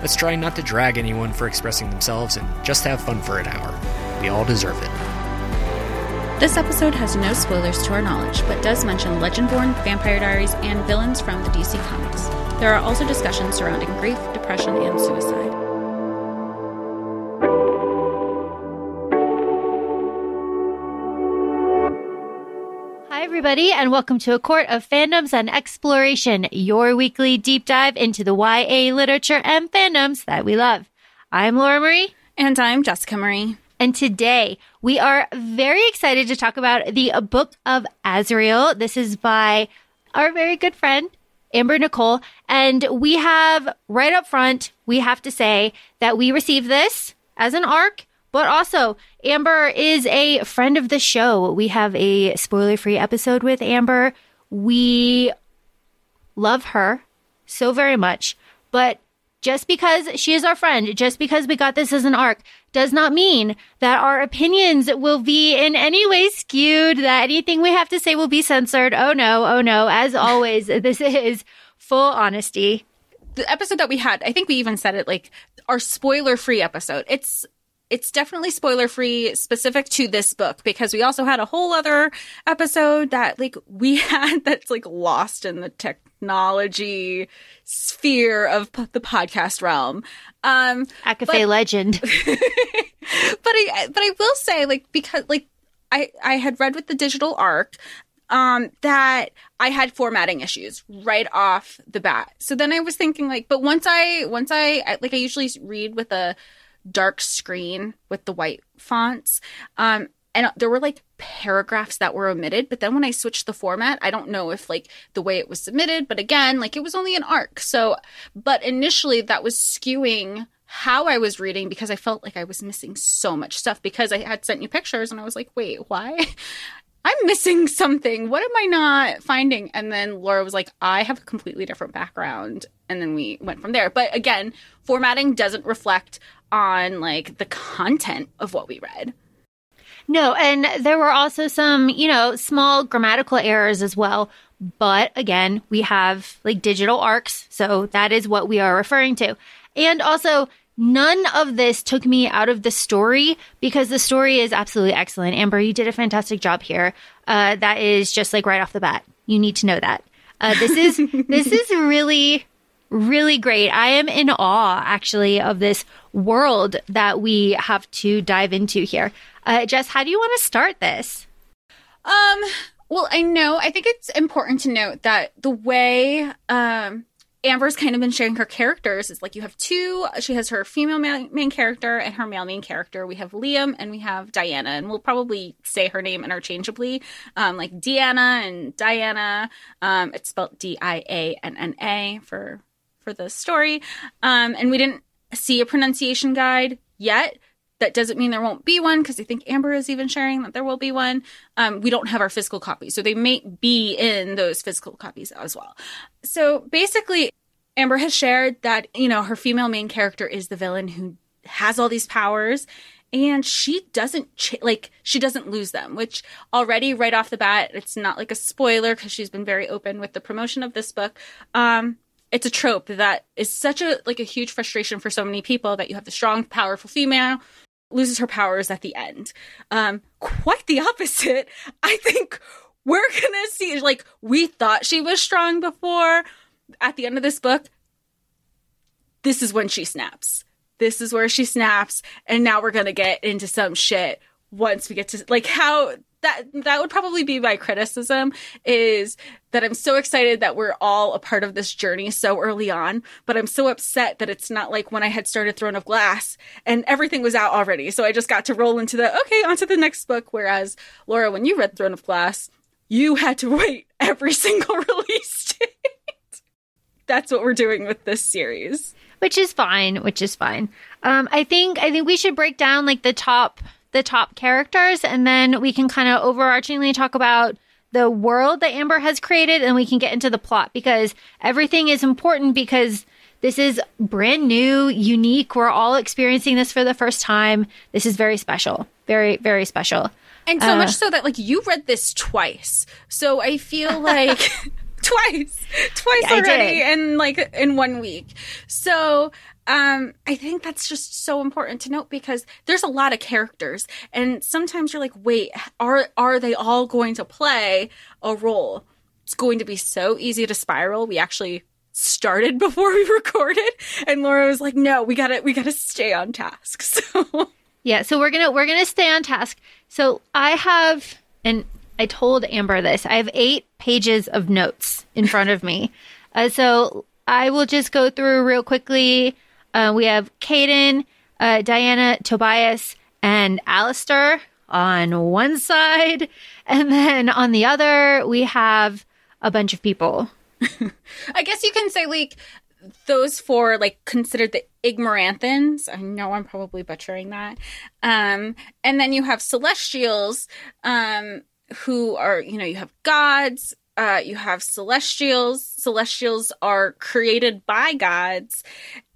Let's try not to drag anyone for expressing themselves and just have fun for an hour. We all deserve it. This episode has no spoilers to our knowledge, but does mention Legendborn, Vampire Diaries, and villains from the DC Comics. There are also discussions surrounding grief, depression, and suicide. Everybody, and welcome to A Court of Fandoms and Exploration, your weekly deep dive into the YA literature and fandoms that we love. I'm Laura Marie. And I'm Jessica Marie. And today we are very excited to talk about the Book of Azrael. This is by our very good friend, Amber Nicole. And we have right up front, we have to say that we received this as an arc, but also Amber is a friend of the show. We have a spoiler free episode with Amber. We love her so very much, but just because she is our friend, just because we got this as an arc, does not mean that our opinions will be in any way skewed, that anything we have to say will be censored. Oh no, oh no. As always, this is full honesty. The episode that we had, I think we even said it like our spoiler free episode. It's it's definitely spoiler free specific to this book because we also had a whole other episode that like we had that's like lost in the technology sphere of p- the podcast realm. Um ACOFAE but- legend. but I but I will say like because like I I had read with the digital arc um that I had formatting issues right off the bat. So then I was thinking like but once I once I I- like I usually read with a dark screen with the white fonts. Um and there were like paragraphs that were omitted but then when i switched the format i don't know if like the way it was submitted but again like it was only an arc. So but initially that was skewing how i was reading because i felt like i was missing so much stuff because i had sent you pictures and i was like wait why? I'm missing something. What am i not finding? And then laura was like i have a completely different background. And then we went from there. But again formatting doesn't reflect on like the content of what we read No, and there were also some, you know, small grammatical errors as well. But again, we have like digital arcs. So that is what we are referring to. And also, none of this took me out of the story because the story is absolutely excellent. Amber, you did a fantastic job here. Uh, that is just like right off the bat. You need to know that. Uh, this is, this is really, really great. I am in awe actually of this world that we have to dive into here. Uh, Jess, how do you want to start this? Um, well, I know, I think it's important to note that the way um Amber's kind of been sharing her characters is like you have two, she has her female ma- main character and her male main character. We have Liam and we have Dianna, and we'll probably say her name interchangeably, um, like Deanna and Diana. Um, it's spelled D I A N N A for for the story. Um, and we didn't see a pronunciation guide yet. That doesn't mean there won't be one because I think Amber is even sharing that there will be one. Um, we don't have our physical copies, so they may be in those physical copies as well. So basically, Amber has shared that you know her female main character is the villain who has all these powers, and she doesn't ch- like she doesn't lose them. Which already right off the bat, it's not like a spoiler because she's been very open with the promotion of this book. Um, it's a trope that is such a like a huge frustration for so many people that you have the strong, powerful female loses her powers at the end. Um, quite the opposite. I think we're gonna see like we thought she was strong before. At the end of this book, this is when she snaps. This is where she snaps, and now we're gonna get into some shit once we get to like how that that would probably be my criticism is that I'm so excited that we're all a part of this journey so early on, but I'm so upset that it's not like when I had started Throne of Glass and everything was out already. So I just got to roll into the okay, onto the next book. Whereas Laura, when you read Throne of Glass, you had to wait every single release date. That's what we're doing with this series. Which is fine, which is fine. Um, I think I think we should break down like the top the top characters, and then we can kind of overarchingly talk about the world that Amber has created, and we can get into the plot because everything is important because this is brand new, unique. We're all experiencing this for the first time. This is very special. Very, very special. And so uh, much so that like you read this twice. So I feel like twice, twice already in like in one week. So um, I think that's just so important to note because there's a lot of characters, and sometimes you're like, wait, are are they all going to play a role? It's going to be so easy to spiral. We actually started before we recorded, and Laura was like, no, we gotta we gotta stay on task. So yeah, so we're gonna we're gonna stay on task. So I have, and I told Amber this. I have eight pages of notes in front of me. Uh, so I will just go through real quickly. Uh, we have Kaden, uh, Dianna, Tobias, and Alistair on one side, and then on the other we have a bunch of people. I guess you can say like those four like considered the Ig'Morruthens. I know I'm probably butchering that. Um, and then you have celestials, um, who are, you know, you have gods, uh, you have celestials. Celestials are created by gods.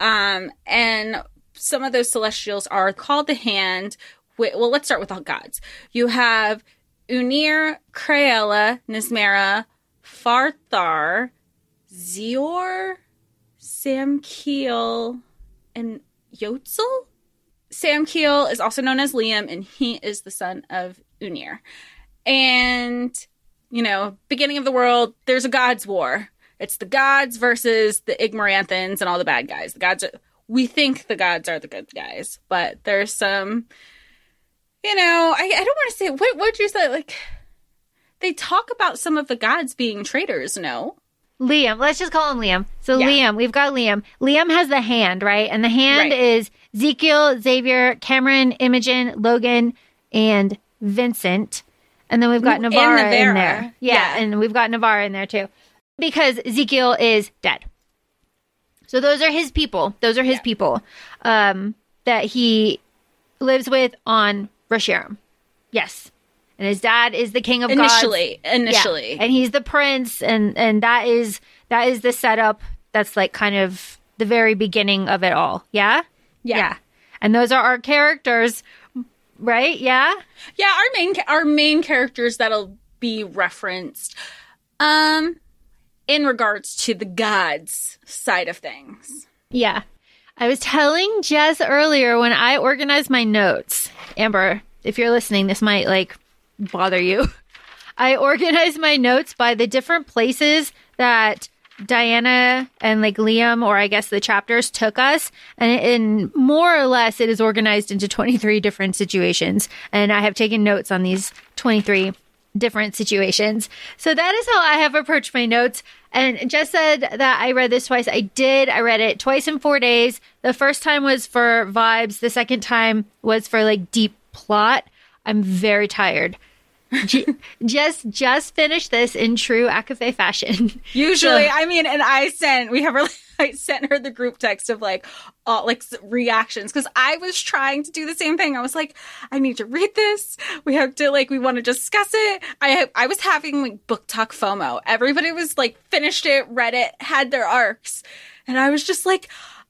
Um, and some of those celestials are called the hand. Well, let's start with all gods. You have Unir, Craella, Nismera, Farthar, Zior, Samkiel, and Yotzel. Samkiel is also known as Liam, and he is the son of Unir. And, you know, beginning of the world, there's a gods war. It's the gods versus the Ig'Morruthens and all the bad guys. The gods are, we think the gods are the good guys, but there's some, you know, I, I don't want to say, what would you say? Like, they talk about some of the gods being traitors, no? Liam. Let's just call him Liam. So yeah. Liam, we've got Liam. Liam has the hand, right? And the hand right. is Ezekiel, Xavier, Cameron, Imogen, Logan, and Vincent. And then we've got Neverra in there. Yeah, yeah, and we've got Neverra in there too. Because Ezekiel is dead. So those are his people. Those are his yeah. people um, that he lives with on Rashearim. Yes and his dad is the king of initially gods. initially yeah. and he's the prince and and that is that is the setup that's like kind of the very beginning of it all yeah yeah, yeah. and those are our characters right? Yeah? Yeah our main our main characters that'll be referenced um in regards to the gods side of things. Yeah. I was telling jess earlier when i organized my notes amber if you're listening this might like bother you. I organized my notes by the different places that Dianna and like Liam, or I guess the chapters took us, and in more or less, it is organized into 23 different situations. And I have taken notes on these 23 different situations. So that is how I have approached my notes. And just said that I read this twice. I did. I read it twice in four days. The first time was for vibes. The second time was for like deep plot. I'm very tired just just finished this in true ACOFAE fashion. Usually, so, I mean, and I sent we have really I sent her the group text of like all like reactions because I was trying to do the same thing. I was like, I need to read this. We have to like we want to discuss it. I I was having like book talk FOMO. Everybody was like finished it, read it, had their arcs, and I was just like,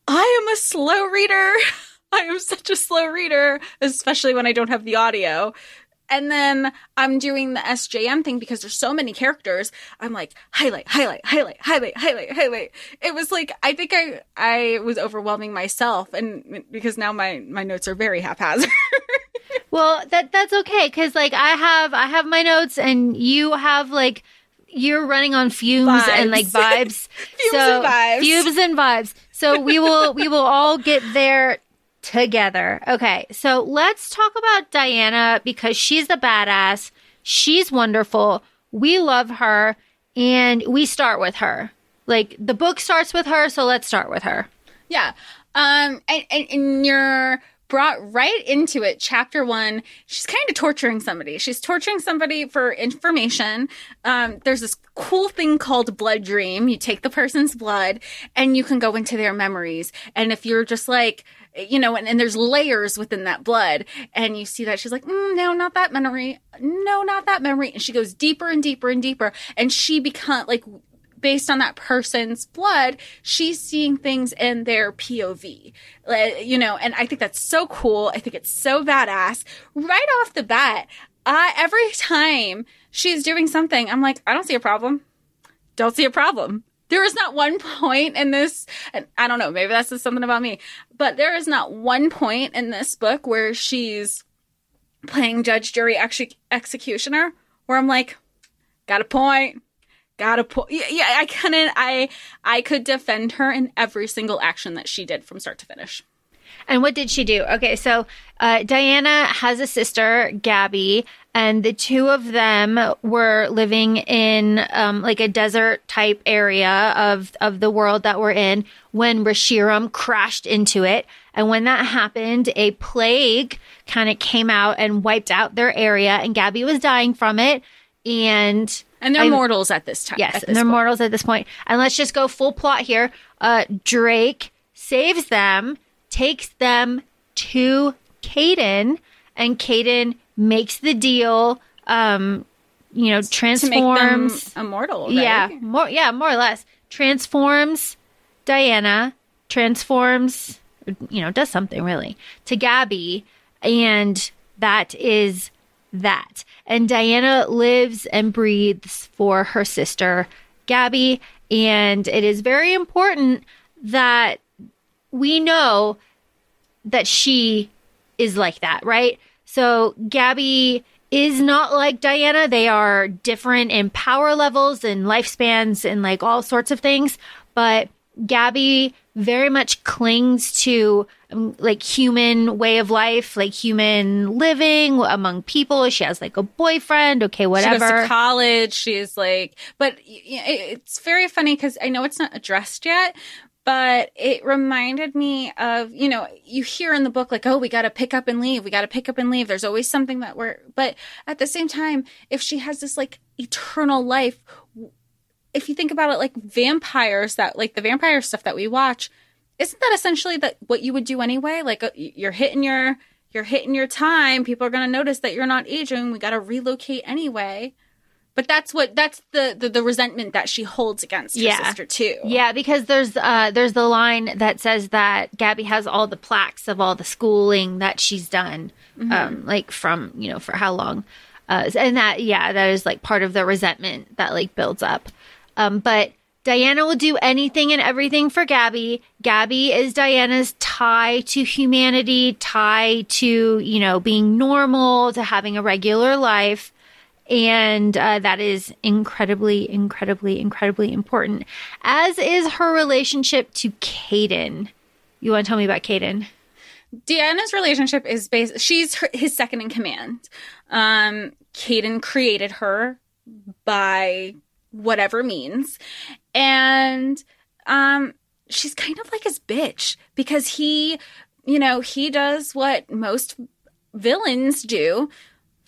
I am a slow reader. I am such a slow reader, especially when I don't have the audio. And then I'm doing the SJM thing because there's so many characters. I'm like highlight, highlight, highlight, highlight, highlight, highlight. It was like I think I I was overwhelming myself, and because now my my notes are very haphazard. well, that that's okay because like I have I have my notes, and you have like you're running on fumes vibes. and like vibes. fumes so, and vibes. Fumes and vibes. So we will we will all get there together. Okay, so let's talk about Dianna because she's the badass. She's wonderful. We love her, and we start with her. Like the book starts with her, so let's start with her. Yeah. Um, and, and, and you're brought right into it. Chapter one, she's kind of torturing somebody. She's torturing somebody for information. Um, there's this cool thing called blood dream. You take the person's blood and you can go into their memories. And if you're just like, you know, and, and there's layers within that blood, and you see that she's like, mm, no, not that memory, no, not that memory, and she goes deeper and deeper and deeper, and she become like based on that person's blood, she's seeing things in their POV. You know, and I think that's so cool. I think it's so badass. Right off the bat, uh, every time she's doing something, I'm like, I don't see a problem. Don't see a problem. There is not one point in this, and I don't know, maybe that's just something about me, but there is not one point in this book where she's playing judge, jury, ex- executioner where I'm like, got a point got a point. Yeah, yeah, I couldn't. I I could defend her in every single action that she did from start to finish. And what did she do? Okay, so uh, Dianna has a sister, Gabby, and the two of them were living in um, like a desert type area of of the world that we're in when Rashearim crashed into it. And when that happened, a plague kind of came out and wiped out their area, and Gabby was dying from it. And and they're I, mortals at this time. Yes, and they're point. mortals at this point. And let's just go full plot here. Uh, Drake saves them, takes them to Kaden, and Kaden makes the deal. Um, you know, transforms immortal. Right? Yeah, more. Yeah, more or less transforms Dianna, transforms. You know, does something really to Gabby, and that is that. And Dianna lives and breathes for her sister, Gabby. And it is very important that we know that she is like that, right? So Gabby is not like Dianna. They are different in power levels and lifespans and like all sorts of things. But Gabby very much clings to um, like human way of life, like human living among people. She has like a boyfriend. Okay, whatever. She goes to college. She's like, but it's very funny because I know it's not addressed yet, but it reminded me of you know you hear in the book like oh we got to pick up and leave we got to pick up and leave. There's always something that we're but at the same time if she has this like eternal life if you think about it like vampires that like the vampire stuff that we watch isn't that essentially that what you would do anyway? Like uh, you're hitting your you're hitting your time. People are going to notice that you're not aging. We got to relocate anyway but that's what that's the, the, the resentment that she holds against her yeah. sister too yeah because there's uh there's the line that says that gabby has all the plaques of all the schooling that she's done mm-hmm. um like from you know for how long uh and that yeah that is like part of the resentment that like builds up um, but Dianna will do anything and everything for Gabby. Gabby is Dianna's tie to humanity, tie to, you know, being normal, to having a regular life. And uh, that is incredibly, incredibly, incredibly important, as is her relationship to Kaden. You want to tell me about Kaden? Dianna's relationship is based, she's her, his second in command. Um, Kaden created her by whatever means. And um she's kind of like his bitch because he, you know, he does what most villains do,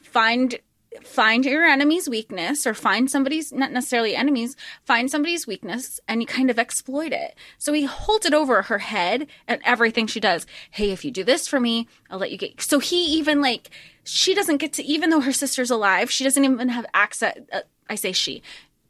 find find your enemy's weakness or find somebody's not necessarily enemies find somebody's weakness and you kind of exploit it so he holds it over her head and everything she does hey if you do this for me i'll let you get so he even like she doesn't get to even though her sister's alive she doesn't even have access uh, i say she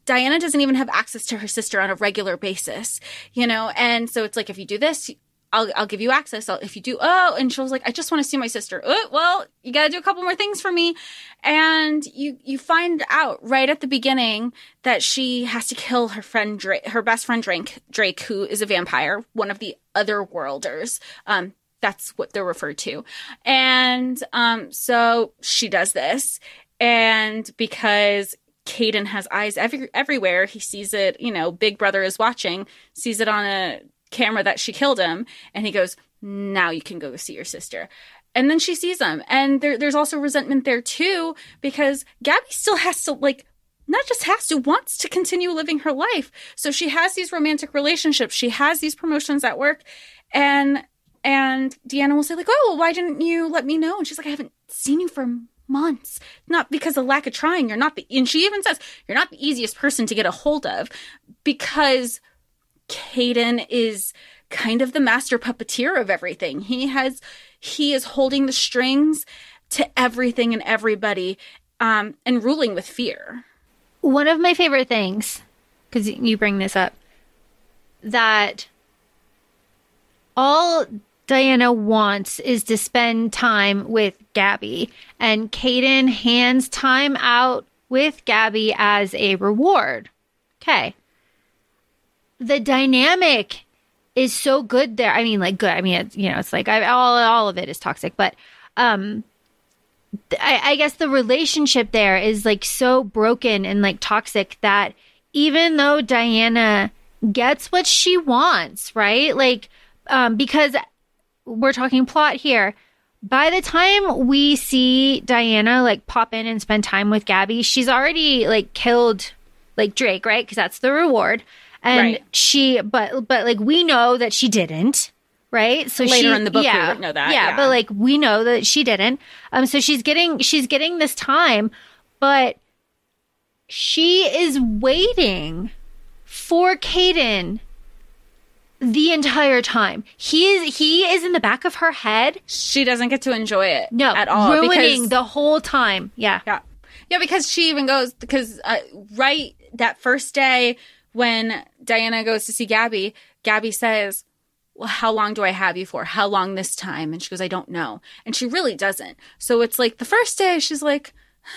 Dianna doesn't even have access to her sister on a regular basis, you know? And so it's like, if you do this, I'll, I'll give you access. I'll, if you do, oh, and she was like, I just want to see my sister. Oh, well, you got to do a couple more things for me. And you, you find out right at the beginning that she has to kill her friend, Drake, her best friend, Drake, Drake, who is a vampire, one of the other worlders. Um, that's what they're referred to. And, um, so she does this. And because Kaden has eyes every, everywhere. He sees it, you know, Big Brother is watching, sees it on a camera that she killed him, and he goes, Now you can go see your sister. And then she sees him. And there, there's also resentment there too, because Gabby still has to, like, not just has to, wants to continue living her life. So she has these romantic relationships, she has these promotions at work, and And Deanna will say, like, oh, well, why didn't you let me know? And she's like, I haven't seen you for months. Not because of lack of trying. You're not the, and she even says, you're not the easiest person to get a hold of because Kaden is kind of the master puppeteer of everything. He has, he is holding the strings to everything and everybody um, and ruling with fear. One of my favorite things, because you bring this up, that all Dianna wants is to spend time with Gabby, and Kaden hands time out with Gabby as a reward. Okay. The dynamic is so good there. I mean, like good. I mean, it's, you know, it's like I, all all of it is toxic, but um, I, I guess the relationship there is like so broken and like toxic that even though Dianna gets what she wants, right? Like, um, because we're talking plot here. By the time we see Dianna like pop in and spend time with Gabby, she's already like killed like Drake, right? Because that's the reward. And Right. she, but but like we know that she didn't, right? So Later she, in the book we yeah, would know that, yeah, yeah. but like we know that she didn't. Um, so she's getting she's getting this time, but she is waiting for Kaden the entire time. He is he is in the back of her head. She doesn't get to enjoy it No, at all. ruining because- the whole time. Yeah. Yeah. Yeah, because she even goes because uh, right that first day when Dianna goes to see Gabby, Gabby says, "Well, how long do I have you for? How long this time?" And she goes, "I don't know." And she really doesn't. So it's like the first day she's like,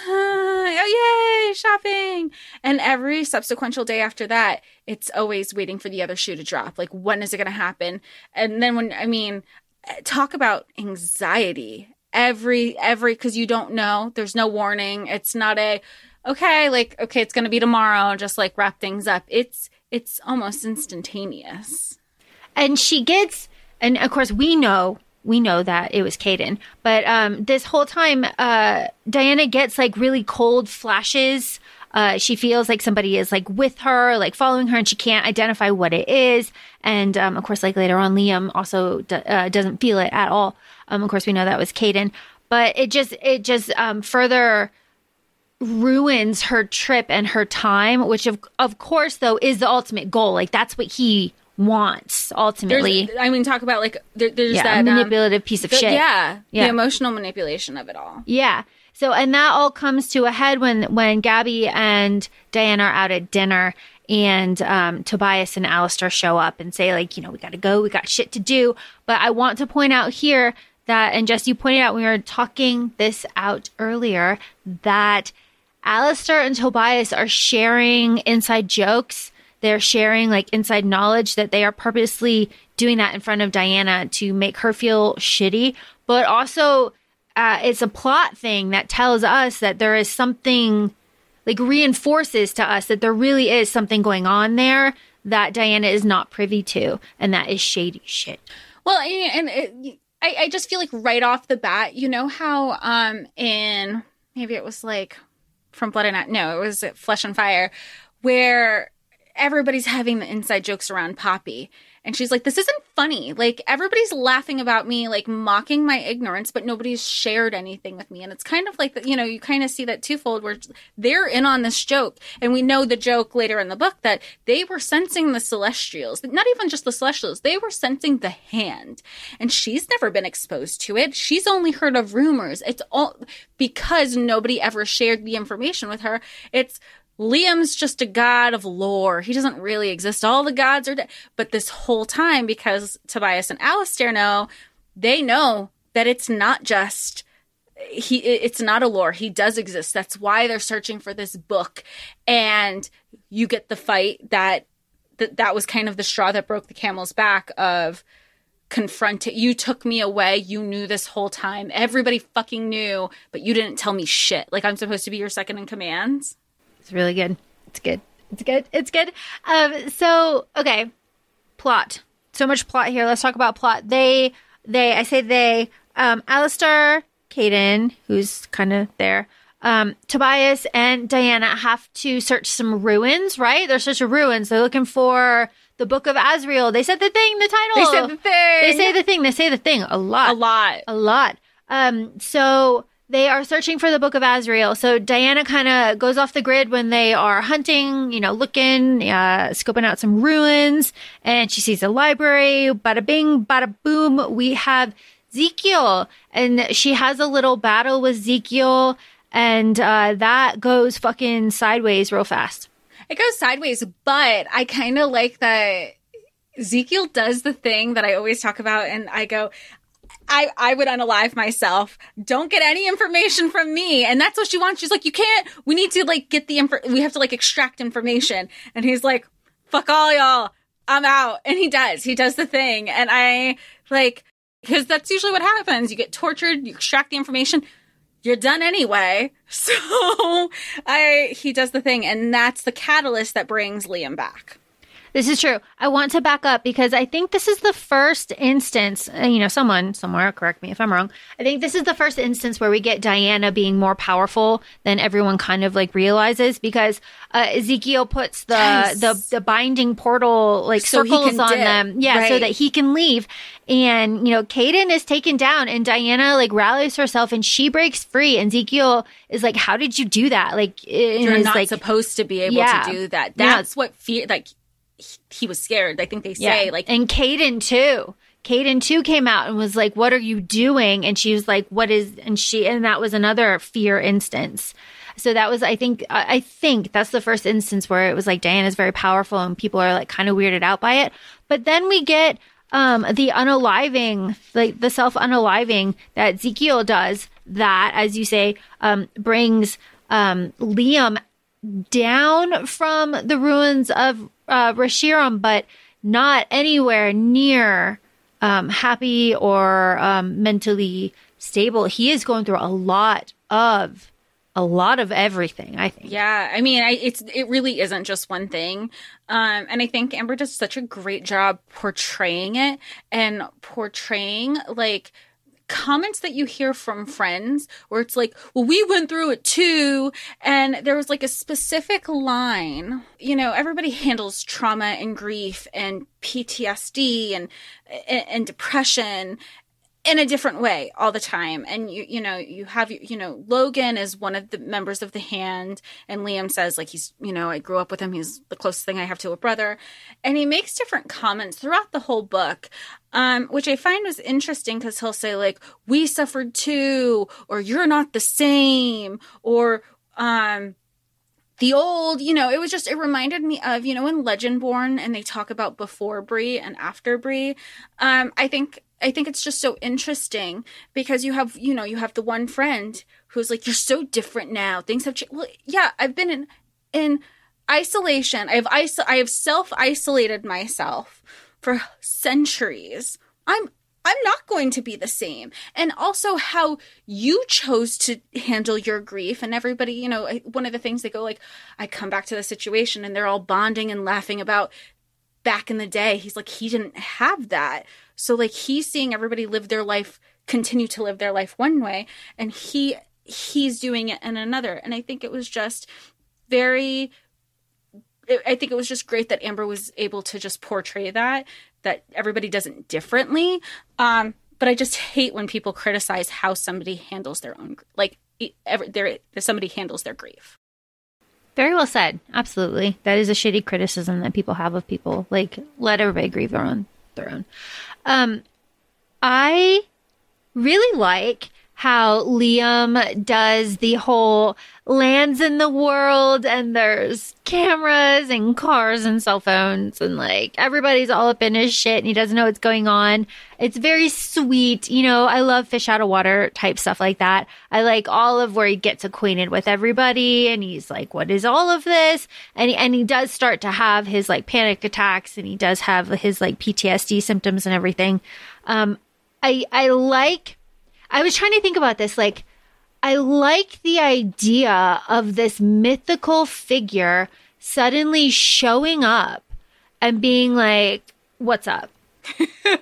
"Oh yay, shopping!" And every subsequent day after that, it's always waiting for the other shoe to drop. Like, when is it going to happen? And then when I mean, talk about anxiety every every because you don't know there's no warning it's not a okay like okay it's gonna be tomorrow just like wrap things up it's it's almost instantaneous and she gets and of course we know we know that it was Kaden, but um, this whole time, uh, Dianna gets like really cold flashes. Uh, she feels like somebody is like with her, like following her, and she can't identify what it is. And um, of course, like later on, Liam also d- uh, doesn't feel it at all. Um, of course, we know that was Kaden, but it just it just um, further ruins her trip and her time, which of of course though is the ultimate goal. Like that's what he wants there's ultimately. i mean talk about like there, there's yeah, that um, manipulative piece of the- shit. yeah, Yeah. the emotional manipulation of it all Yeah. So and that all comes to a head when when Gabby and Dianna are out at dinner and um, Tobias and Alistair show up and say like, you know, we got to go, we got shit to do. But I want to point out here that, and Jess, you pointed out when we were talking this out earlier that Alistair and Tobias are sharing inside jokes. They're sharing like inside knowledge that they are purposely doing that in front of Dianna to make her feel shitty, but also uh, it's a plot thing that tells us that there is something like reinforces to us that there really is something going on there that Dianna is not privy to, and that is shady shit. Well, and it, I, I just feel like right off the bat, you know how um in maybe it was like from Blood and Ash- no, it was Flesh and Fire, where everybody's having the inside jokes around Poppy. And she's like, this isn't funny. Like, everybody's laughing about me, like mocking my ignorance, but nobody's shared anything with me. And it's kind of like, you know, you kind of see that twofold where they're in on this joke. And we know the joke later in the book that they were sensing the celestials, not even just the celestials, they were sensing the hand. And she's never been exposed to it. She's only heard of rumors. It's all because nobody ever shared the information with her. It's, Liam's just a god of lore. He doesn't really exist. All the gods are dead. But this whole time, because Tobias and Alistair know, they know that it's not just he it's not a lore. He does exist. That's why they're searching for this book. And you get the fight that that, that was kind of the straw that broke the camel's back of confronting you took me away you knew this whole time everybody fucking knew but you didn't tell me shit like i'm supposed to be your second in command It's really good. It's good. It's good. It's good. Um, so okay, plot. So much plot here. Let's talk about plot. They, they. I say they. Um, Alistair, Kaden, who's kind of there. Um, Tobias and Dianna have to search some ruins. Right? They're searching ruins. They're looking for the Book of Azrael. They said the thing, the title. They said the thing. They say the thing. They say the thing a lot. a lot. A lot. Um, so they are searching for the Book of Azrael. So Dianna kind of goes off the grid when they are hunting, you know, looking, uh, scoping out some ruins, and she sees a library. Bada bing, bada boom. We have Ezekiel, and she has a little battle with Ezekiel, and uh, that goes fucking sideways real fast. It goes sideways, but I kind of like that Ezekiel does the thing that I always talk about, and I go, I, I would unalive myself. Don't get any information from me. And that's what she wants. She's like, you can't, we need to like get the info, we have to like extract information. And he's like, fuck all y'all. I'm out. And he does. He does the thing. And I like, because that's usually what happens. You get tortured, you extract the information, you're done anyway. So I, he does the thing. And that's the catalyst that brings Liam back. This is true. I want to back up because I think this is the first instance, uh, you know, someone somewhere, correct me if I'm wrong. I think this is the first instance where we get Dianna being more powerful than everyone kind of like realizes because uh, Ezekiel puts the, Yes. the, the binding portal like So circles on dip, them. Yeah. So that he can leave. And, you know, Kaden is taken down and Dianna like rallies herself and she breaks free. And Ezekiel is like, how did you do that? Like, You're not like, supposed to be able Yeah. to do that. Yeah. That's what fear, like, he, he was scared. I think they say, like, and Kaden too. Kaden too came out and was like, "What are you doing?" And she was like, "What is?" And she and that was another fear instance. So that was, I think, I I think that's the first instance where it was like Dianna's very powerful and people are like kind of weirded out by it. But then we get um the unaliving, like the self unaliving that Ezekiel does. That, as you say, um brings um Liam down from the ruins of uh, Rashearim, but not anywhere near um, happy or um, mentally stable. He is going through a lot of a lot of everything. I think. Yeah, I mean, I, it's it really isn't just one thing, um, and I think Amber does such a great job portraying it and portraying like comments that you hear from friends where it's like, well, we went through it too. And there was like a specific line, you know, everybody handles trauma and grief and PTSD and, and, depression in a different way all the time. And you you know you have you know Logan is one of the members of the hand and Liam says like he's you know I grew up with him. He's the closest thing I have to a brother. And he makes different comments throughout the whole book um which I find was interesting cuz he'll say like we suffered too or you're not the same or um the old, you know, it was just, it reminded me of, you know, in Legendborn and they talk about before Bree and after Bree. Um, I think, I think it's just so interesting because you have, you know, you have the one friend who's like, you're so different now. Things have changed. Well, yeah, I've been in, in isolation. I've iso- I have self isolated myself for centuries. I'm I'm not going to be the same. And also how you chose to handle your grief and everybody, you know, one of the things they go like I come back to the situation and they're all bonding and laughing about back in the day. He's like he didn't have that. So like he's seeing everybody live their life continue to live their life one way and he he's doing it in another. And I think it was just very it- I think it was just great that Amber was able to just portray that that everybody does it differently. Um, but I just hate when people criticize how somebody handles their own like e- their somebody handles their grief. Very well said. Absolutely. That is a shitty criticism that people have of people. Like, let everybody grieve their own their own. Um I really like how Liam does the whole lands in the world and there's cameras and cars and cell phones and like everybody's all up in his shit and he doesn't know what's going on. It's very sweet. You know, I love fish out of water type stuff like that. I like all of where he gets acquainted with everybody and he's like, what is all of this? And he, and he does start to have his like panic attacks and he does have his like PTSD symptoms and everything. Um, I, I like I was trying to think about this. Like, I like the idea of this mythical figure suddenly showing up and being like, What's up?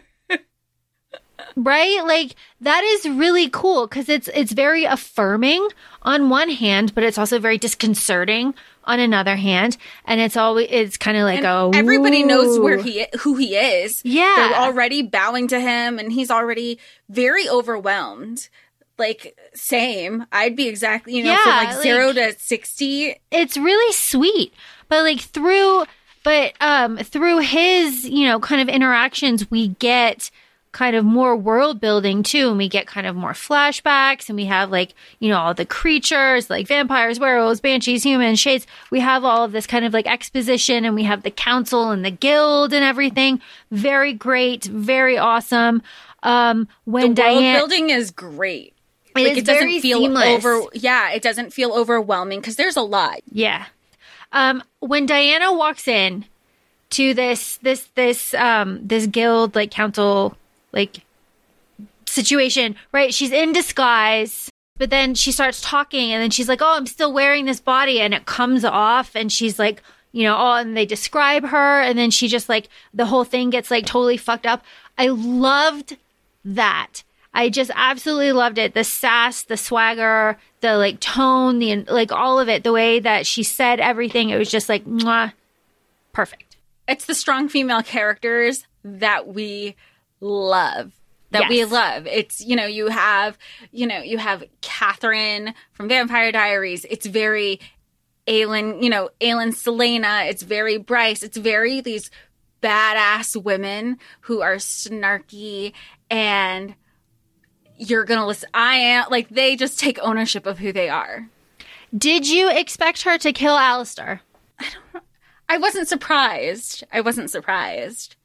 right? Like that is really cool because it's it's very affirming on one hand, but it's also very disconcerting on another hand, and it's always it's kind of like oh, everybody knows where he who he is. Yeah. They're already bowing to him and he's already very overwhelmed. Like same. I'd be exactly, you know, from like like- 0 to 60. it's really sweet but like through but um through his you know kind of interactions we get kind of more world building too and we get kind of more flashbacks and we have like you know all the creatures like vampires werewolves banshees humans shades we have all of this kind of like exposition and we have the council and the guild and everything very great very awesome um when The world diane building is great. It like it doesn't feel seamless. over yeah, it doesn't feel overwhelming because there's a lot. Yeah. Um, when Dianna walks in to this this this um this guild like council like situation, right? She's in disguise, but then she starts talking and then she's like, "Oh, I'm still wearing this body," and it comes off, and she's like. You know, oh, and they describe her, and then she just like the whole thing gets like totally fucked up. I loved that. I just absolutely loved it. The sass, the swagger, the like tone, the like all of it. The way that she said everything, it was just like mwah, perfect. It's the strong female characters that we love. That we love. It's, you know, you have, you know, you have Catherine from Vampire Diaries. It's very Aelin, you know, Aelin Celaena. It's very Bryce. It's very these badass women who are snarky and you're gonna listen. I am like they just take ownership of who they are. Did you expect her to kill Alistair? I don't know. I wasn't surprised. I wasn't surprised.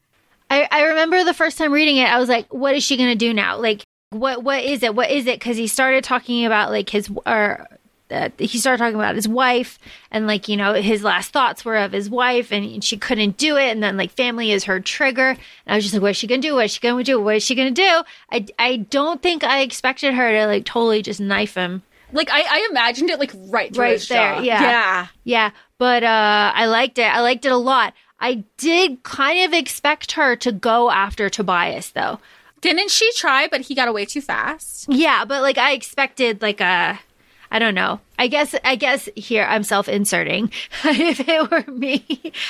I, I remember the first time reading it, I was like, what is she going to do now? Like, what what is it? What is it? Because he started talking about like his or uh, he started talking about his wife and like you know his last thoughts were of his wife and she couldn't do it. And then like family is her trigger. And I was just like what is she gonna do? What is she gonna do? What is she gonna do? I I don't think I expected her to like totally just knife him. Like I, I imagined it like right Right there, yeah. yeah. yeah. But uh I liked it. I liked it a lot I did kind of expect her to go after Tobias though Didn't she try? But he got away too fast. Yeah, but like I expected like a I don't know. I guess I guess here I'm self-inserting. if it were me,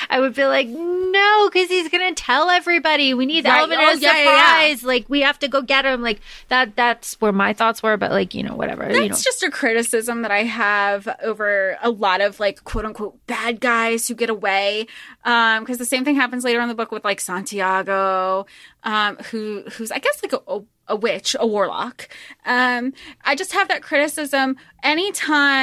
I would be like, no, because he's gonna tell everybody. We need Right. element Oh, of yeah, yeah, yeah. surprise. Like we have to go get him. Like that. That's where my thoughts were. But like you know, whatever. you know. That's just a criticism that I have over a lot of like quote unquote bad guys who get away. Um, because the same thing happens later in the book with like Santiago, um, who who's I guess like a, a, a witch, a warlock. Um, I just have that criticism anytime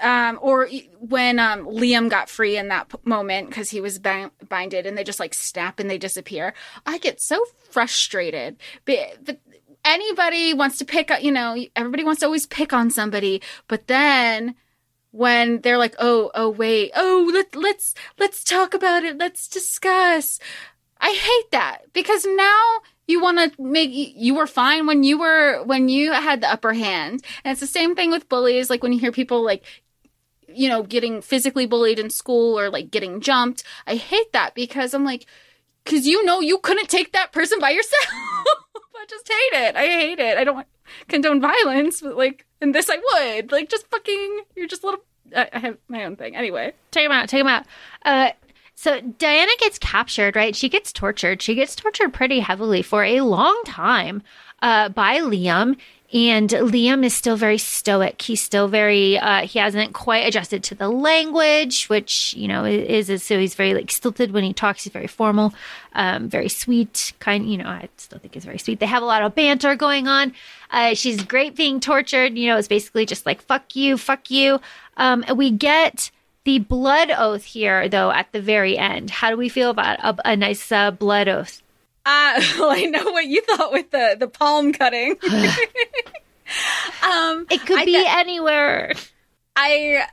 um, or when um, Liam got free in that p- moment because he was bind- binded and they just like snap and they disappear. I get so frustrated. But, but anybody wants to pick, up, you know, everybody wants to always pick on somebody, but then when they're like, oh, oh, wait, oh, let, let's let's talk about it, let's discuss. I hate that because now you want to make you were fine when you were when you had the upper hand. And it's the same thing with bullies like when you hear people like you know getting physically bullied in school or like getting jumped. I hate that because i'm like because you know you couldn't take that person by yourself. I just hate it. I hate it. I don't condone violence but like in this i would. Like just fucking you're just a little i, have my own thing. Anyway take him out. Take him out. Uh, so Dianna gets captured, right? She gets tortured. She gets tortured pretty heavily for a long time uh, by Liam. And Liam is still very stoic. He's still very, uh, he hasn't quite adjusted to the language, which, you know, is, is so he's very like stilted when he talks. He's very formal, um, very sweet, kind, you know, I still think he's very sweet. They have a lot of banter going on. Uh, she's great being tortured. You know, it's basically just like, fuck you, fuck you. Um, we get, the blood oath here, though, at the very end. How do we feel about a, a nice uh, blood oath? Uh, well, I know what you thought with the the palm cutting. um, It could I be th- anywhere. I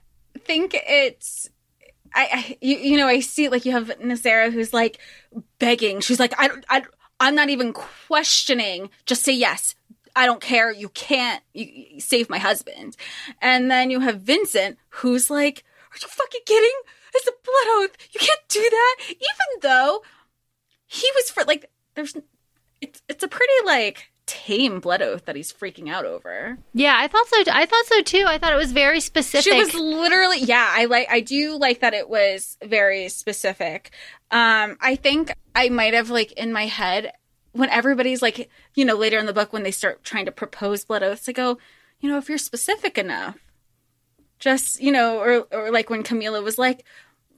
think it's. I, I you, you know I see like you have Nasera who's like begging. She's like I I I'm not even questioning. Just say yes. I don't care. You can't you, you save my husband. And then you have Vincent who's like, Are you fucking kidding? It's a blood oath. You can't do that. Even though he was for like there's it's it's a pretty like tame blood oath that he's freaking out over. Yeah, I thought so. I thought so too. I thought it was very specific. She was literally yeah, I like I do like that it was very specific. Um I think I might have like in my head when everybody's like, you know, later in the book when they start trying to propose blood oaths, I go, you know, if you're specific enough, just, you know, or or like when Camila was like,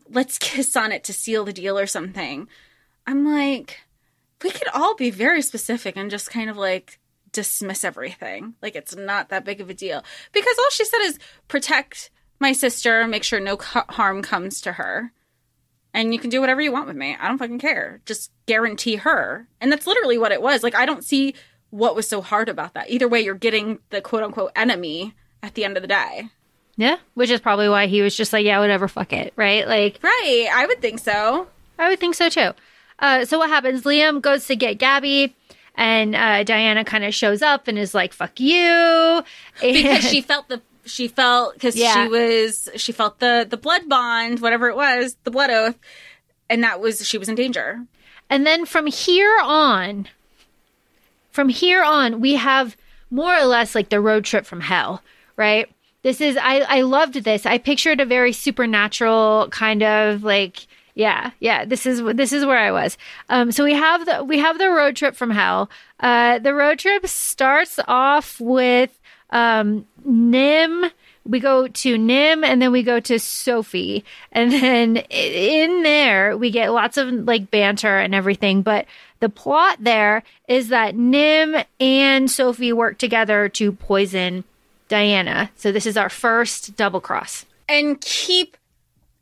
let's kiss on it to seal the deal or something. I'm like, we could all be very specific and just kind of like dismiss everything. Like it's not that big of a deal. Because all she said is protect my sister, make sure no harm comes to her. And you can do whatever you want with me. I don't fucking care. Just guarantee her. And that's literally what it was. Like I don't see what was so hard about that. Either way, you're getting the quote unquote enemy at the end of the day. Yeah, which is probably why he was just like, yeah, whatever, fuck it, right? Like, right. I would think so. I would think so too. Uh, so what happens? Liam goes to get Gabby, and uh, Dianna kind of shows up and is like, "Fuck you," because she felt the she felt because Yeah. she was she felt the the blood bond, whatever it was, the blood oath, and that was she was in danger. And then from here on, from here on, we have more or less like the road trip from hell, right? This is I I loved this. I pictured a very supernatural kind of like yeah yeah this is this is where I was. Um, so we have the we have the road trip from hell. Uh, the road trip starts off with um, Nim. We go to Nim and then we go to Sophie. And then in there, we get lots of like banter and everything. But the plot there is that Nim and Sophie work together to poison Dianna. So this is our first double cross. and keep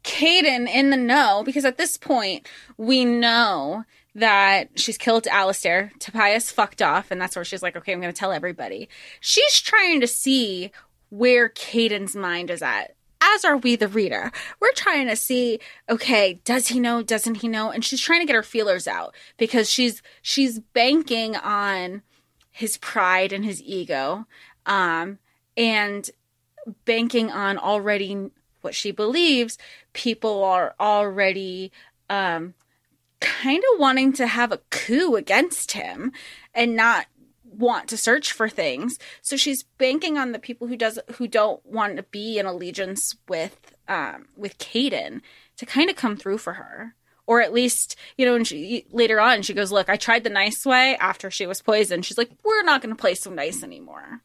Kaden in the know because at this point we know that she's killed Alistair. Tobias fucked off, and that's where she's like, okay, I'm going to tell everybody. She's trying to see where Kaden's mind is at. As are we, the reader. We're trying to see, okay, does he know? Doesn't he know? And she's trying to get her feelers out because she's she's banking on his pride and his ego, um, and banking on already what she believes people are already um kind of wanting to have a coup against him and not want to search for things. So she's banking on the people who does who don't want to be in allegiance with um with Kaden to kind of come through for her. Or at least you know and she later on she goes look I tried the nice way after she was poisoned. She's like we're not going to play so nice anymore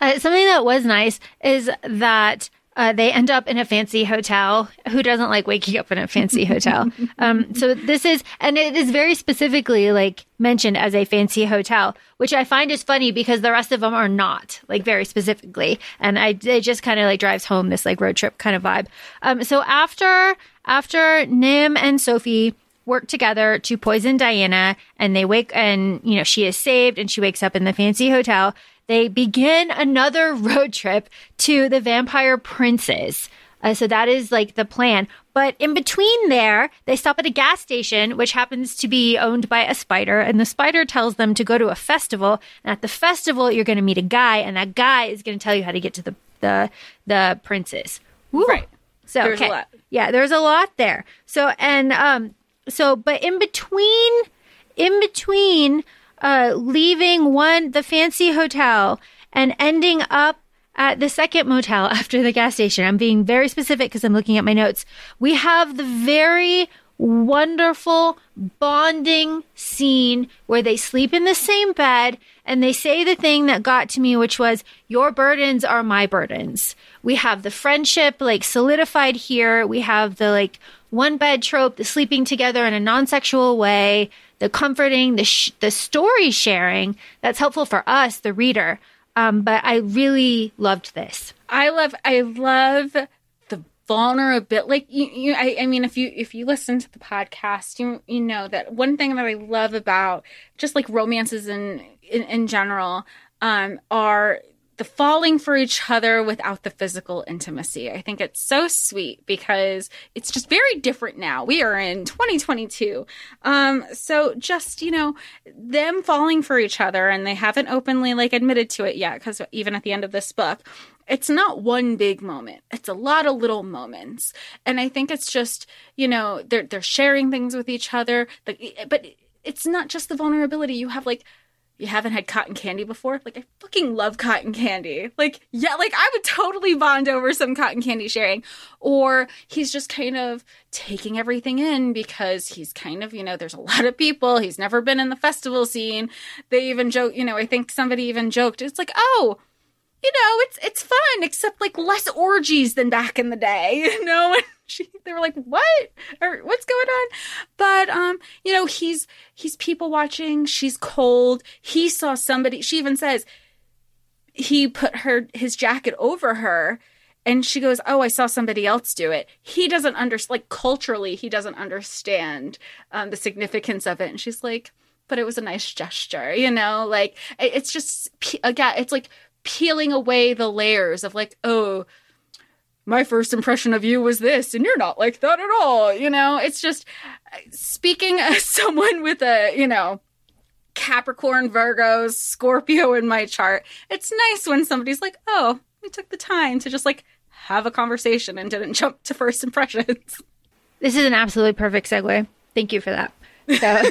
Uh, something that was nice is that uh, they end up in a fancy hotel. Who doesn't like waking up in a fancy hotel? Um, so this is, and it is very specifically like mentioned as a fancy hotel, which I find is funny because the rest of them are not like very specifically. And I, it just kind of like drives home this like road trip kind of vibe. Um, so after, after Nim and Sophie work together to poison Dianna and they wake and you know she is saved and she wakes up in the fancy hotel they begin another road trip to the vampire princes uh, so that is like the plan but in between there they stop at a gas station which happens to be owned by a spider and the spider tells them to go to a festival and at the festival you're going to meet a guy and that guy is going to tell you how to get to the the the princes Woo. Right. so There's a okay. lot. Yeah, there's a lot there. So and um so but in between in between uh leaving one the fancy hotel and ending up at the second motel after the gas station. I'm being very specific because I'm looking at my notes. We have the very wonderful bonding scene where they sleep in the same bed and they say the thing that got to me, which was, Your burdens are my burdens. We have the friendship like solidified here. We have the like one bed trope, the sleeping together in a non sexual way, the comforting, the, sh- the story sharing that's helpful for us, the reader. Um, but I really loved this. I love I love the vulnerability. Like you, you I, I mean, if you if you listen to the podcast, you you know that one thing that I love about just like romances in in, in general um, are the falling for each other without the physical intimacy. I think it's so sweet because it's just very different now. We are in 2022. Um, so just, you know, them falling for each other and they haven't openly like admitted to it yet because even at the end of this book, it's not one big moment. It's a lot of little moments. And I think it's just, you know, they're they're sharing things with each other, but it's not just the vulnerability. You have like you haven't had cotton candy before? Like I fucking love cotton candy. Like yeah, like I would totally bond over some cotton candy sharing. Or he's just kind of taking everything in because he's kind of, you know, there's a lot of people. He's never been in the festival scene. They even joke, you know, I think somebody even joked. It's like, "Oh, you know, it's it's fun, except like less orgies than back in the day, you know. And she, they were like, "What? Or what's going on?" But um, you know, he's he's people watching. She's cold. He saw somebody. She even says he put her his jacket over her. And she goes, "Oh, I saw somebody else do it." He doesn't understand, like culturally, he doesn't understand um, the significance of it. And she's like, "But it was a nice gesture, you know. Like it's just again, it's like peeling away the layers of like, oh, my first impression of you was this, and you're not like that at all. You know, it's just speaking as someone with a, you know, Capricorn, Virgo, Scorpio in my chart. It's nice when somebody's like, oh, we took the time to just like have a conversation and didn't jump to first impressions. This is an absolutely perfect segue. Thank you for that. So,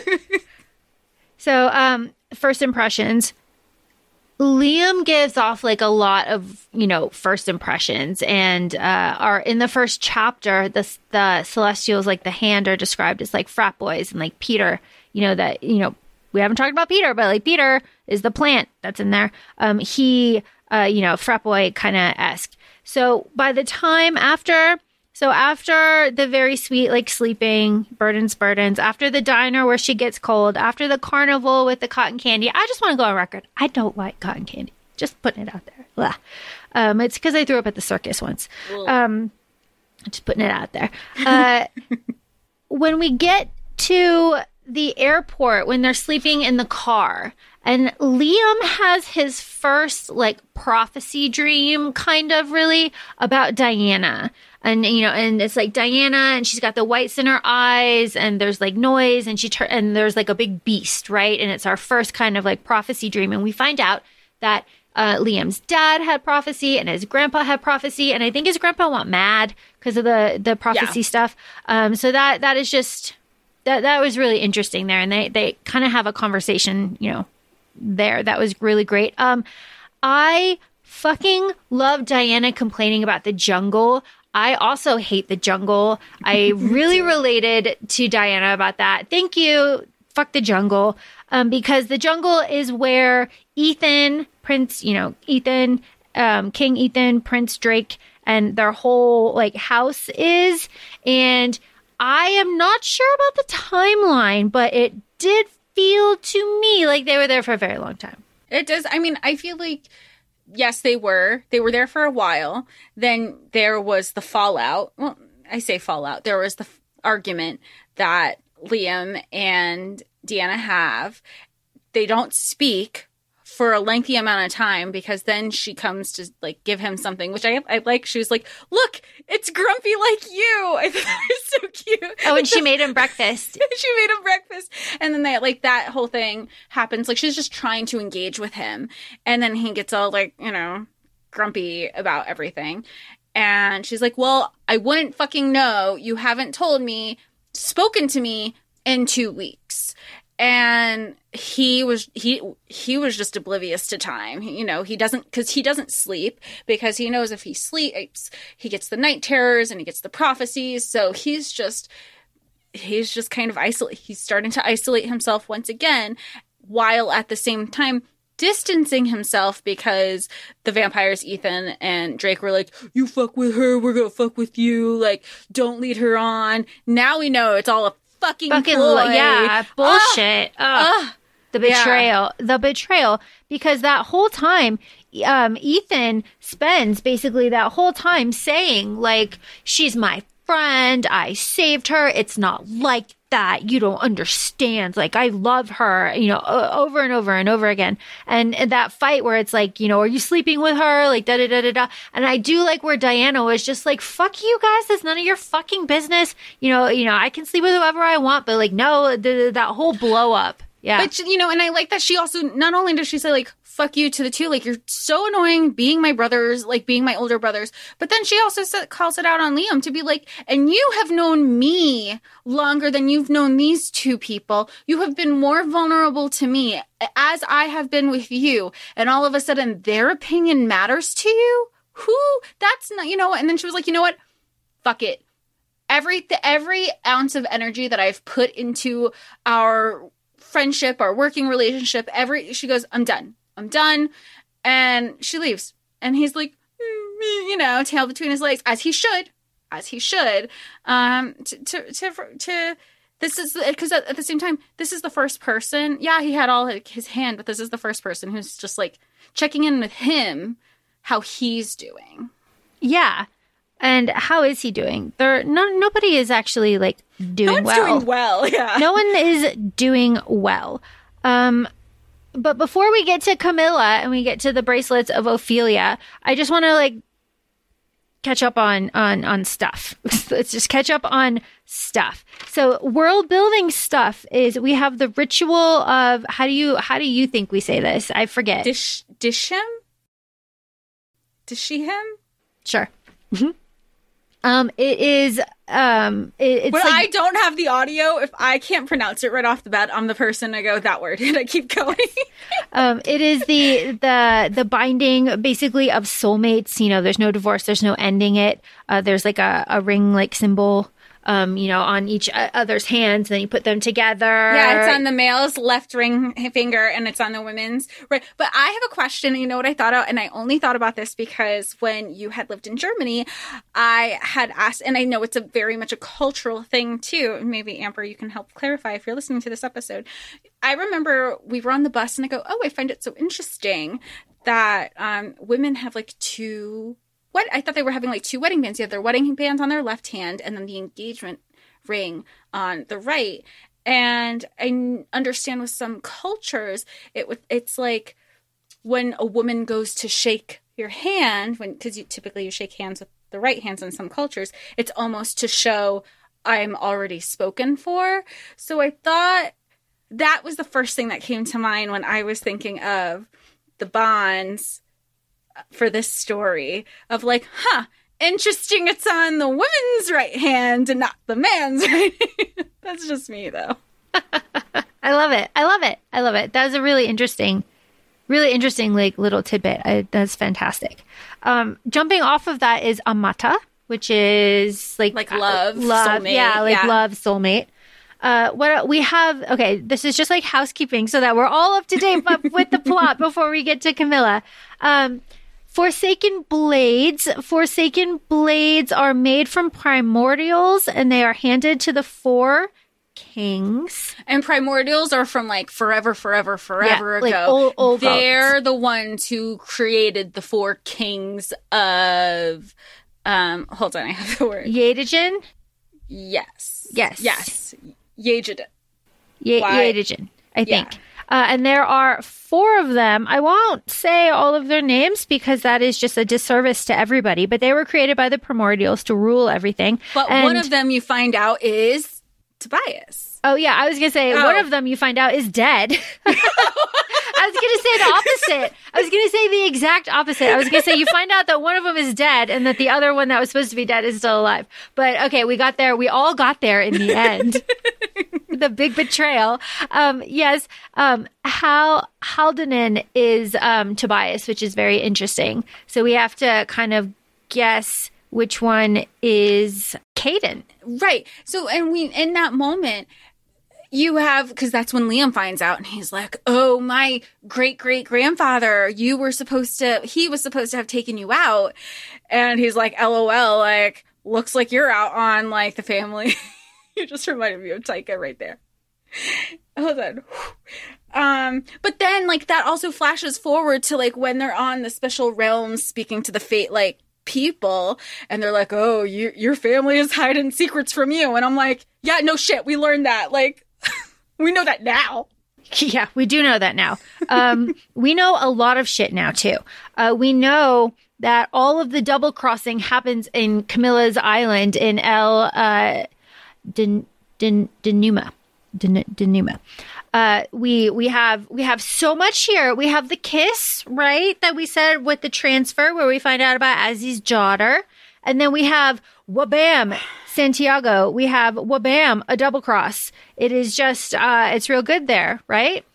so um, first impressions. Liam gives off like a lot of you know first impressions, and uh, are in the first chapter. The the Celestials, like the hand, are described as like frat boys, and like Peter. You know that you know we haven't talked about Peter, but like Peter is the plant that's in there. Um, he, uh, you know, frat boy kind of esque. So by the time after so after the very sweet, like sleeping, burdens, burdens, after the diner where she gets cold, after the carnival with the cotton candy, I just want to go on record. I don't like cotton candy. Just putting it out there. Blah. Um, it's because I threw up at the circus once. Um, just putting it out there. Uh, when we get to the airport, when they're sleeping in the car, and Liam has his first like prophecy dream, kind of really about Dianna and you know and it's like diana and she's got the whites in her eyes and there's like noise and she tur- and there's like a big beast right and it's our first kind of like prophecy dream and we find out that uh, Liam's dad had prophecy and his grandpa had prophecy, and I think his grandpa went mad because of the the prophecy yeah. stuff. Um, so that that is just that that was really interesting there, and they they kind of have a conversation, you know, there that was really great. Um, I fucking love Dianna complaining about the jungle. I also hate the jungle. I really related to Dianna about that. Thank you. Fuck the jungle. Um, because the jungle is where Ethan, Prince, you know, Ethan, um, King Ethan, Prince Drake, and their whole like house is. And I am not sure about the timeline, but it did feel to me like they were there for a very long time. It does. I mean, I feel like yes, they were. They were there for a while. Then there was the fallout. Well, I say fallout. There was the f- argument that Liam and Dianna have. They don't speak for a lengthy amount of time because then she comes to like give him something, which I I like. She was like, "Look, it's Grumpy like you." I thought that was so cute. Oh, and she made him breakfast. she made him breakfast, and then they like that whole thing happens. Like she's just trying to engage with him, and then he gets all like you know grumpy about everything, and she's like, "Well, I wouldn't fucking know. You haven't told me, spoken to me." in two weeks and he was he he was just oblivious to time you know he doesn't because he doesn't sleep because he knows if he sleeps he gets the night terrors and he gets the prophecies so he's just he's just kind of isolate he's starting to isolate himself once again while at the same time distancing himself because the vampires Ethan and Drake were like, "You fuck with her, we're gonna fuck with you." Like, don't lead her on. Now we know it's all a fucking fucking yeah bullshit. Ah, the betrayal, yeah. the betrayal, because that whole time, um, Ethan spends basically that whole time saying like, "She's my friend. I saved her. It's not like that. You don't understand. Like, I love her, you know, over and over and over again. And, and that fight where it's like, you know, are you sleeping with her? Like, da da da da da. And I do like where Dianna was just like, fuck you guys. That's none of your fucking business. You know, you know, I can sleep with whoever I want, but like, no, the, that whole blow up. Yeah. But you know, and I like that she also not only does she say like "fuck you" to the two, like you're so annoying, being my brothers, like being my older brothers. But then she also calls it out on Liam to be like, and you have known me longer than you've known these two people. You have been more vulnerable to me as I have been with you, and all of a sudden their opinion matters to you. Who? That's not you know. And then she was like, you know what? Fuck it every every ounce of energy that I've put into our friendship, our working relationship, every she goes, I'm done. I'm done. And she leaves. And he's like, "Mm, mm," you know, tail between his legs, as he should, as he should. Um, to to to, to this is because at, at the same time, this is the first person. Yeah, he had all his hand, but this is the first person who's just like checking in with him, how he's doing. Yeah. And how is he doing? There no nobody is actually like doing well. Doing well, yeah. no one is doing well. Um, but before we get to Camilla and we get to the bracelets of Ophelia, I just want to like catch up on on on stuff. Let's just catch up on stuff. So world building stuff is we have the ritual of how do you how do you think we say this? I forget. Dish dish him? Dish she him? sure. Um, it is um, it, it's When like I don't have the audio, if I can't pronounce it right off the bat, I'm the person to go that word, and I keep going. um, it is the the the binding basically of soulmates. You know, there's no divorce, there's no ending it. Uh, there's like a, a ring like symbol, um, you know, on each uh, other's hands. And Then you put them together. yeah, it's on the male's left ring finger, and it's on the women's right. But I have a question. You know what I thought of, and I only thought about this because when you had lived in Germany, I had asked, and I know it's a very much a cultural thing too. Maybe Amber, you can help clarify if you're listening to this episode. I remember we were on the bus, and I go, "Oh, I find it so interesting that um, women have like two what I thought they were having like two wedding bands. You have their wedding bands on their left hand and then the engagement ring on the right. And I understand with some cultures, it it's like when a woman goes to shake your hand, when because you typically you shake hands with the right hands in some cultures, it's almost to show I'm already spoken for. So I thought that was the first thing that came to mind when I was thinking of the bonds for this story of like, huh, interesting it's on the woman's right hand and not the man's right. That's just me though. I love it. I love it. I love it. That was a really interesting, really interesting like little tidbit. I, that's fantastic. Um, jumping off of that is amata, which is like Like love, love, soulmate, yeah, like yeah. love, soulmate. Uh, what we have? Okay, this is just like housekeeping, so that we're all up to date with the plot before we get to Camilla. Um, Forsaken blades. Forsaken blades are made from primordials, and they are handed to the four kings. And primordials are from like forever, forever, forever like ago. old- old They're the ones who created the four kings of. Um, hold on, I have the word. Yedijin, Yes. Yes. Yes. Yejid. Ye- Yedijin, I think. Yeah. Uh, and there are four of them. I won't say all of their names because that is just a disservice to everybody. But they were created by the primordials to rule everything. But And- one of them you find out is Tobias. Oh yeah, I was gonna say Oh. one of them you find out is dead. I was gonna say the opposite. I was gonna say the exact opposite. I was gonna say you find out that one of them is dead and that the other one that was supposed to be dead is still alive. But okay, we got there. We all got there in the end. the big betrayal. Um, yes. Um, Hal Haldanen is um, Tobias, which is very interesting. So we have to kind of guess which one is Kaden. Right. So, and we, in that moment, you have, because that's when Liam finds out and he's like, oh, my great great grandfather, you were supposed to, he was supposed to have taken you out. And he's like, lol, like, looks like you're out on like the family. you just reminded me of Taika right there. Hold on. Um, but then like that also flashes forward to like when they're on the special realms speaking to the fate like people and they're like, "Oh, you, your family is hiding secrets from you." And I'm like, "Yeah, no shit. We learned that. Like we know that now." Yeah, we do know that now. Um, we know a lot of shit now too. Uh, we know that all of the double crossing happens in Camilla's island in El uh, Den, Den, Denuma. Den, Denuma. Uh, we we have we have so much here. We have the kiss, right? That we said with the transfer, where we find out about Azzy's daughter, and then we have wabam Santiago. We have wabam a double cross. It is just uh, it's real good there, right?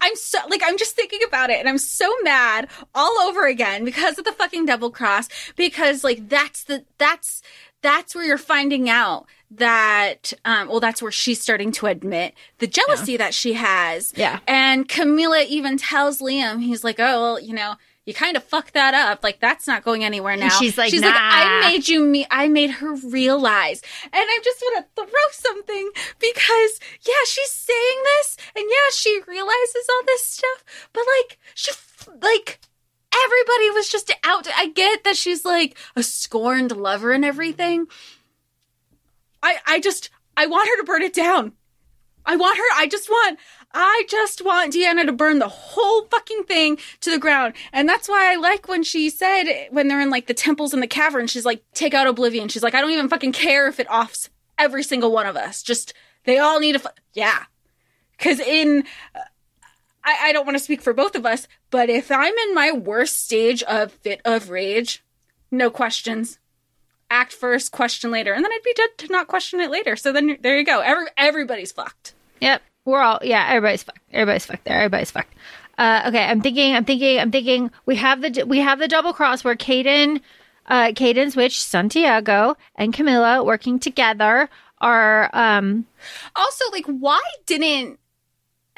I'm so like I'm just thinking about it and I'm so mad all over again because of the fucking double cross because like that's the that's that's where you're finding out that um well that's where she's starting to admit the jealousy that she has. Yeah. And Camilla even tells Liam he's like, "Oh, well, you know, you kind of fucked that up. Like that's not going anywhere now. she's like, she's like, I made you me. I made her realize. And I just want to throw something because yeah, she's saying this, and yeah, she realizes all this stuff. But like, she like everybody was just out. I get that she's like a scorned lover and everything. I I just I want her to burn it down. I want her. I just want. I just want Dianna to burn the whole fucking thing to the ground. And that's why I like when she said, when they're in like the temples and the cavern, she's like, take out Oblivion. She's like, I don't even fucking care if it offs every single one of us. Just, they all need a, fu- yeah. Cause in, uh, I, I don't want to speak for both of us, but if I'm in my worst stage of fit of rage, no questions. Act first, question later, and then I'd be dead to not question it later. So then there you go. Every everybody's fucked. Yep. We're all yeah, everybody's fucked. Everybody's fucked there. Everybody's fucked. Uh, okay, I'm thinking, I'm thinking, I'm thinking. We have the we have the double cross where Kaden, uh, Kaden's witch Santiago and Camilla working together are um Also, like, why didn't?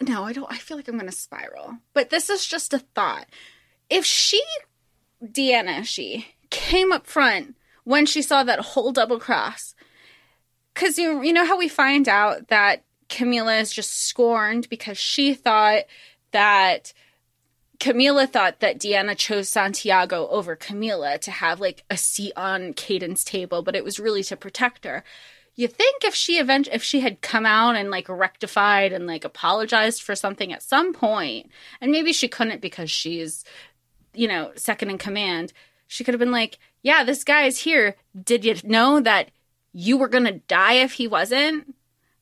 No, I don't. I feel like I'm to spiral. But this is just a thought. If she, Dianna, she came up front when she saw that whole double cross, because you you know how we find out that Camilla is just scorned because she thought that Camilla thought that Dianna chose Santiago over Camilla to have like a seat on Kaden's table, but it was really to protect her. You think if she event if she had come out and like rectified and like apologized for something at some point, and maybe she couldn't because she's, you know, second in command, she could have been like, "Yeah, this guy is here. Did you know that you were gonna die if he wasn't?"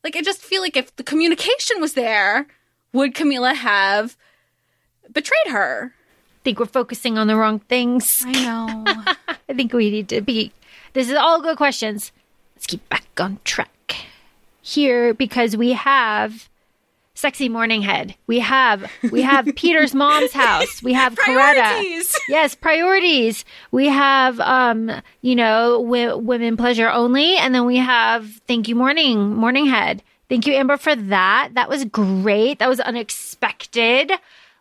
Like, I just feel like if the communication was there, would Camilla have betrayed her? I think we're focusing on the wrong things. I know. I think we need to be. This is all good questions. Let's keep back on track here because we have sexy morning head. We have we have Peter's mom's house. We have Coretta. Yes, priorities. We have um, you know, w- women pleasure only, and then we have thank you morning morning head. Thank you Amber for that. That was great. That was unexpected.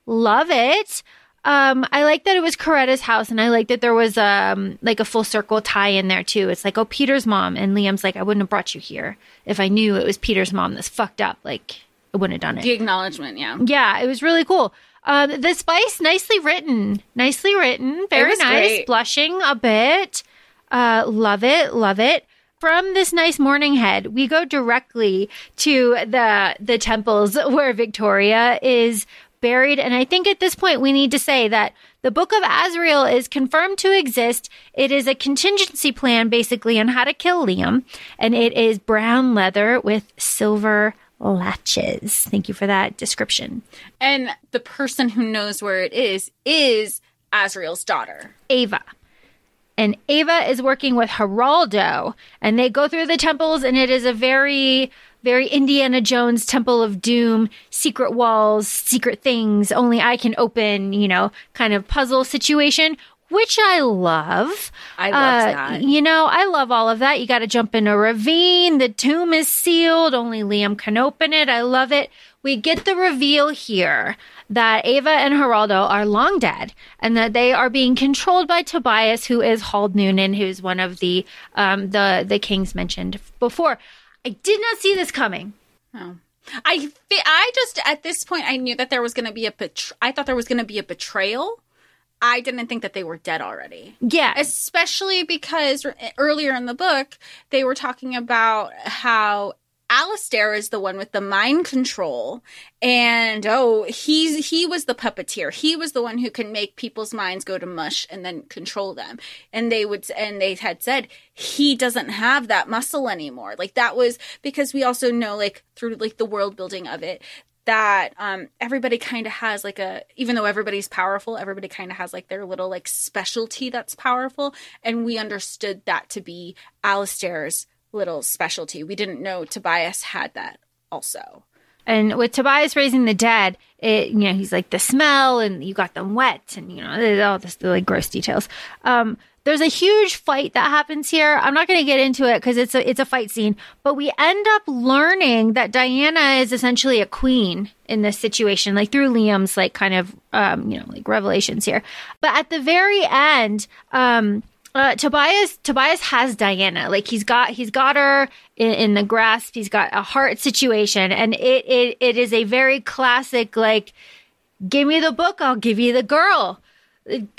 Love it. Um, I like that it was Coretta's house, and I like that there was um like a full circle tie in there too. It's like, oh, Peter's mom, and Liam's like, I wouldn't have brought you here if I knew it was Peter's mom that's fucked up. Like, I wouldn't have done it. the acknowledgement, yeah. Yeah, it was really cool. Um, the spice, nicely written, nicely written, very nice. great. Blushing a bit, uh, love it, love it. From this nice morning head, we go directly to the the temples where Victoria is buried, and I think at this point we need to say that the Book of Azrael is confirmed to exist. It is a contingency plan, basically, on how to kill Liam, and it is brown leather with silver latches. Thank you for that description. And the person who knows where it is is Azrael's daughter. Ava. And Ava is working with Geraldo, and they go through the temples, and it is a very, very Indiana Jones Temple of Doom, secret walls, secret things, only I can open, you know, kind of puzzle situation, which I love. I love Uh, that. You know, I love all of that. You got to jump in a ravine. The tomb is sealed. Only Liam can open it. I love it. We get the reveal here that Ava and Geraldo are long dead and that they are being controlled by Tobias, who is Hald Noonan, who's one of the um, the the kings mentioned before. I did not see this coming. Oh. I I just at this point I knew that there was going to be a betr- I thought there was going to be a betrayal. I didn't think that they were dead already. Yeah, Especially because earlier in the book they were talking about how Alistair is the one with the mind control and oh he's he was the puppeteer. He was the one who can make people's minds go to mush and then control them. And they would and they had said he doesn't have that muscle anymore. Like that was because we also know like through like the world building of it that um, everybody kind of has like a even though everybody's powerful everybody kind of has like their little like specialty that's powerful. And we understood that to be Alistair's little specialty. We didn't know Tobias had that also. And with Tobias raising the dead, it you know he's like the smell, and you got them wet, and you know all this the like gross details. Um, there's a huge fight that happens here. I'm not going to get into it because it's a it's a fight scene, but we end up learning that Dianna is essentially a queen in this situation, like through Liam's like kind of um, you know like revelations here. But at the very end, um, uh, Tobias Tobias has Dianna. Like he's got he's got her in, in the grasp. He's got a heart situation, and it it it is a very classic like, give me the book, I'll give you the girl.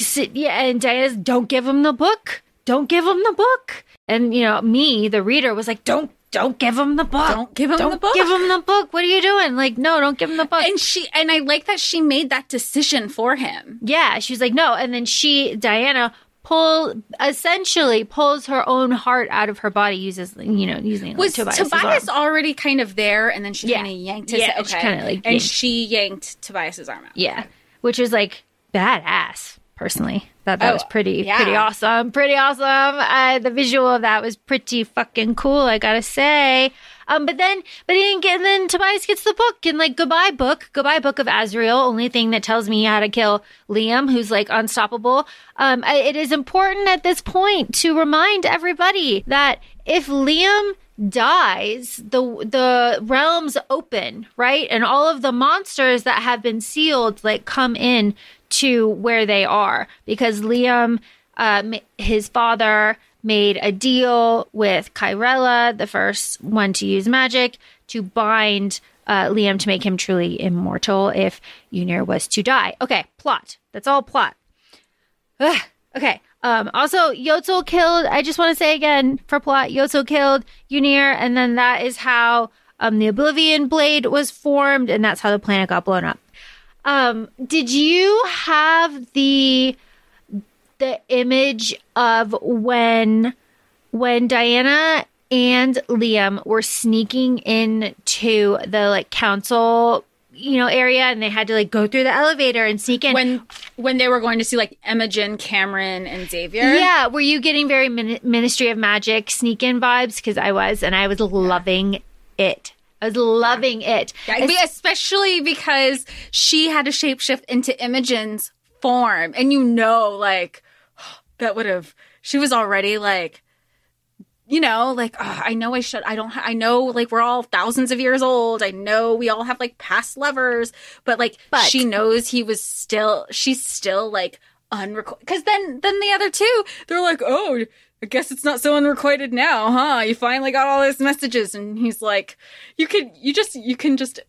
Sit- Yeah, and Dianna's don't give him the book. Don't give him the book. And you know me, the reader, was like, don't don't give him the book. Don't give him Don't the book." Give him the book. What are you doing? Like, no, don't give him the book. and she and I like that she made that decision for him Yeah, she was like, no. And then she, Dianna, pull essentially pulls her own heart out of her body, uses you know using was Tobias's Tobias arm. already kind of there and then she Yeah. kind of yanked his Yeah, okay she kinda, like, and yanked- she yanked Tobias's arm out Yeah, which was like badass. Personally, thought that Oh, was pretty yeah. pretty awesome. Pretty awesome. Uh, the visual of that was pretty fucking cool. I gotta say. Um, but then, but he didn't get. And then Tobias gets the book and like goodbye book, goodbye book of Azrael. Only thing that tells me how to kill Liam, who's like unstoppable. Um, I- it is important at this point to remind everybody that if Liam dies, the the realms open, right? And all of the monsters that have been sealed like come in to where they are because Liam ma- his father made a deal with Kyrella, the first one to use magic, to bind uh, Liam to make him truly immortal if Ynir was to die. Okay, plot. That's all plot. Ugh. Okay. Um, also, Yotzel killed. I just want to say again for plot, Yotzel killed Unir, and then that is how um, the Oblivion Blade was formed, and that's how the planet got blown up. Um, did you have the the image of when when Dianna and Liam were sneaking into the like council, you know, area, and they had to like go through the elevator and sneak in? when when they were going to see like Imogen, Cameron, and Xavier. Yeah, were you getting very min- Ministry of Magic sneak in vibes? Because I was, and I was loving it. I was loving it. Especially because she had to shapeshift into Imogen's form, and you know, like that would have. She was already like, you know, like "Ugh, I know I should. I don't. Ha- I know, like we're all thousands of years old. I know we all have like past lovers, but like But- she knows he was still. She's still like unrequited. Because then, then the other two, they're like, oh. I guess it's not so unrequited now, huh? You finally got all those messages, and he's like, "You could, you just, you can just."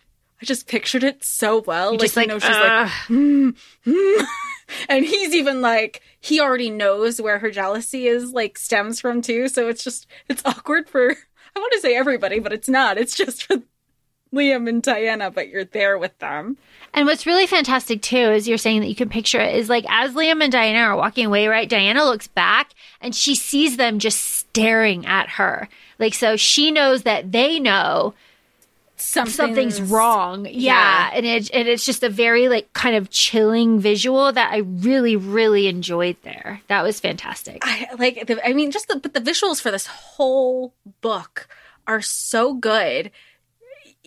I just pictured it so well. like, just you like, know, she's like, "Ugh." "Hmm, hmm." and he's even like, he already knows where her jealousy is, like, stems from too. So it's just, it's awkward for, I want to say everybody, but it's not. It's just for Liam and Dianna, but you're there with them. And what's really fantastic too is you're saying that you can picture it is like as Liam and Dianna are walking away, right? Dianna looks back and she sees them just staring at her. Like, so she knows that they know Something's, something's wrong. Yeah. Yeah. And it, and it's just a very like kind of chilling visual that I really, really enjoyed there. That was fantastic. I like. The, I mean, just the but the visuals for this whole book are so good.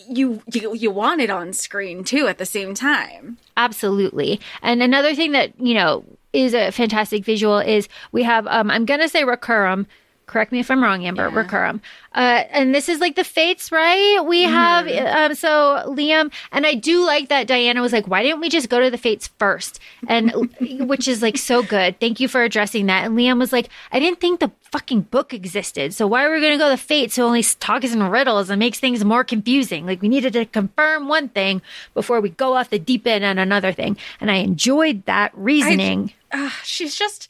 You you you want it on screen too at the same time. Absolutely. And another thing that, you know, is a fantastic visual is we have um I'm gonna say Recurrum. Correct me if I'm wrong, Amber. Recurrum. Uh, and this is like the fates, right? We have um so Liam and I do like that Dianna was like, why didn't we just go to the fates first? And which is like so good. Thank you for addressing that. And Liam was like, I didn't think the fucking book existed. So why are we gonna go to the fates who only talk us in riddles and makes things more confusing? Like we needed to confirm one thing before we go off the deep end on another thing. And I enjoyed that reasoning. uh, she's just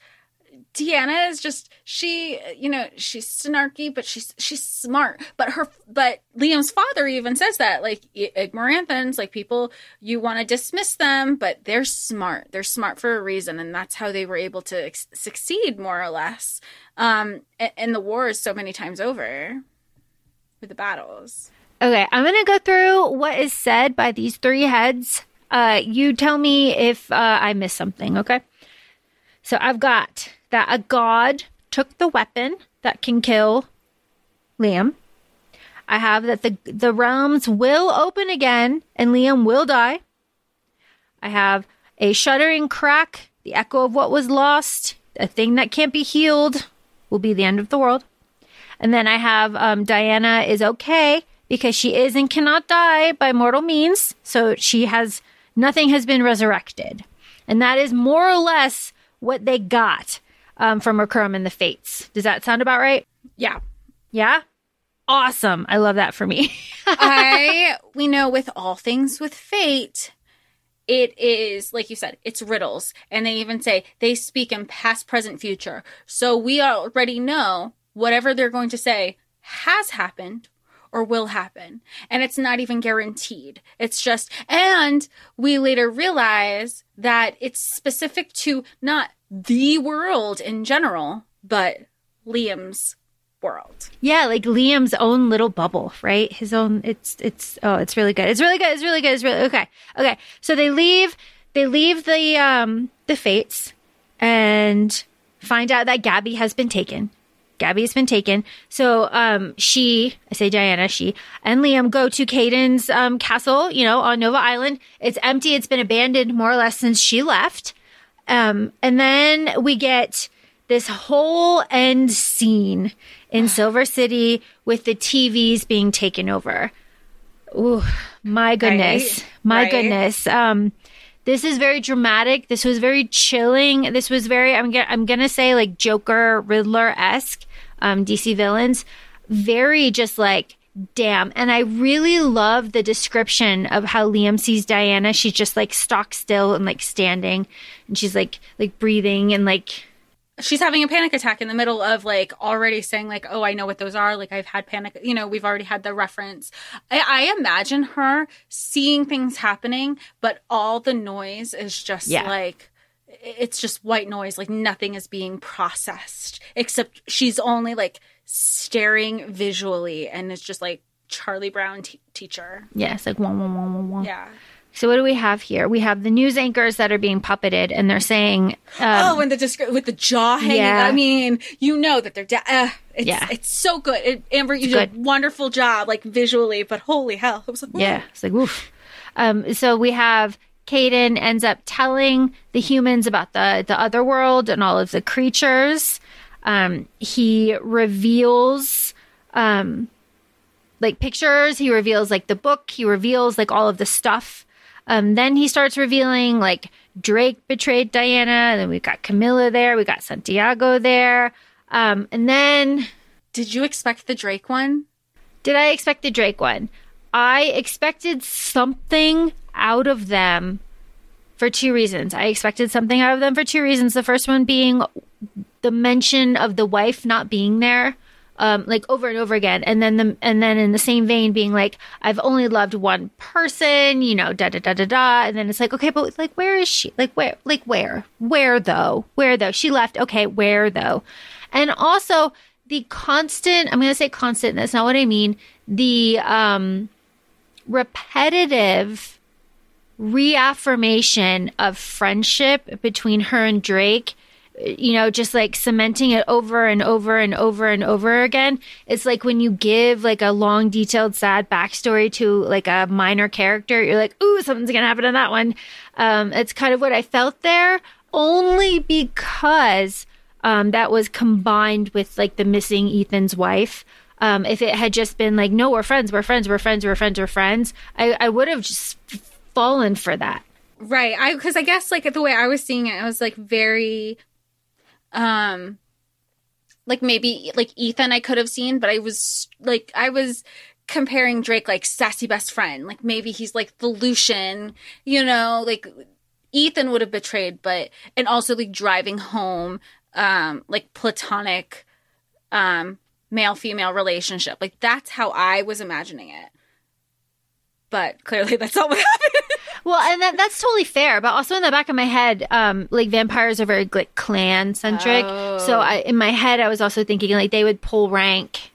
Dianna is just she you know she's snarky but she's she's smart but her but Liam's father even says that like Ig'Morruthens like people you want to dismiss them but they're smart they're smart for a reason and that's how they were able to ex- succeed more or less um in, the wars so many times over with the battles Okay, I'm to go through what is said by these three heads. Uh, you tell me if uh, I miss something, okay? So I've got that a god took the weapon that can kill Liam. I have that the the realms will open again and Liam will die. I have a shuddering crack, the echo of what was lost, a thing that can't be healed will be the end of the world. And then I have um, Dianna is okay because she is and cannot die by mortal means. So she has nothing has been resurrected. And that is more or less what they got um, from Recorum and the Fates. Does that sound about right? Yeah. Yeah? Awesome. I love that for me. I we know with all things with fate, it is like you said, it's riddles. And they even say they speak in past, present, future. So we already know whatever they're going to say has happened or will happen. And it's not even guaranteed. It's just, and we later realize that it's specific to not the world in general, but Liam's world. yeah, like Liam's own little bubble, right? His own it's it's oh, it's really good. It's really good. It's really good. It's really okay. Okay. So they leave they leave the um the fates and find out that Gabby has been taken. Gabby has been taken. So um she I say Dianna, she and Liam go to Kaden's um castle, you know, on Nova Island. It's empty, it's been abandoned more or less since she left. Um and then we get this whole end scene in Silver City with the TVs being taken over. Ooh, my goodness. Right, my right. goodness. Um this is very dramatic. This was very chilling. This was very I'm gonna I'm gonna say like Joker Riddler esque, um, DC villains. Very just like damn. And I really love the description of how Liam sees Dianna. She's just like stock still and like standing and she's like like breathing and like she's having a panic attack in the middle of like already saying like oh i know what those are like i've had panic you know we've already had the reference i, I imagine her seeing things happening but all the noise is just Yeah. like it's just white noise like nothing is being processed except she's only like staring visually and it's just like charlie brown t- teacher yeah, it's like wah, wah, wah, wah, wah. yeah So what do we have here? We have the news anchors that are being puppeted, and they're saying, um, oh, and the descri- with the jaw hanging. Yeah. I mean, you know that they're. Da- uh, it's, Yeah. it's so good. It, Amber, you It's did a wonderful job, like visually. But holy hell, it was like, "Yeah, it's like woof." Um, so we have Kaden ends up telling the humans about the the other world and all of the creatures. Um, he reveals um, like pictures. He reveals like the book. He reveals like all of the stuff. Um, then he starts revealing like Drake betrayed Dianna. And then we've got Camilla there. We got Santiago there. Um, and then Did you expect the Drake one? did I expect the Drake one? I expected something out of them for two reasons. I expected something out of them for two reasons. The first one being the mention of the wife not being there. Um, like over and over again, and then the and then in the same vein, being like, "I've only loved one person," you know, da da da da da, and then it's like, okay, but like, where is she? Like, where? Like, where? Where though? Where though? She left. Okay, where though? And also the constant. I'm to say constant. That's not what I mean. The um, repetitive reaffirmation of friendship between her and Drake, you know, just like cementing it over and over and over and over again. It's like when you give like a long, detailed, sad backstory to like a minor character, you're like, ooh, something's gonna happen in that one. Um, it's kind of what I felt there, only because um, that was combined with like the missing Ethan's wife. Um, if it had just been like, no, we're friends, we're friends, we're friends, we're friends, we're friends, I, I would have just fallen for that. Right. I because I guess like the way I was seeing it, I was like very, um, like maybe like Ethan I could have seen, but I was like I was comparing Drake like sassy best friend. Like maybe he's like the Lucian, you know, like Ethan would have betrayed, but and also like driving home, um, like platonic, um, male female relationship. Like that's how I was imagining it. But clearly that's not what happened. Well, and that, that's totally fair, but also in the back of my head, um, like vampires are very like clan centric. Oh. So I, in my head, I was also thinking like they would pull rank,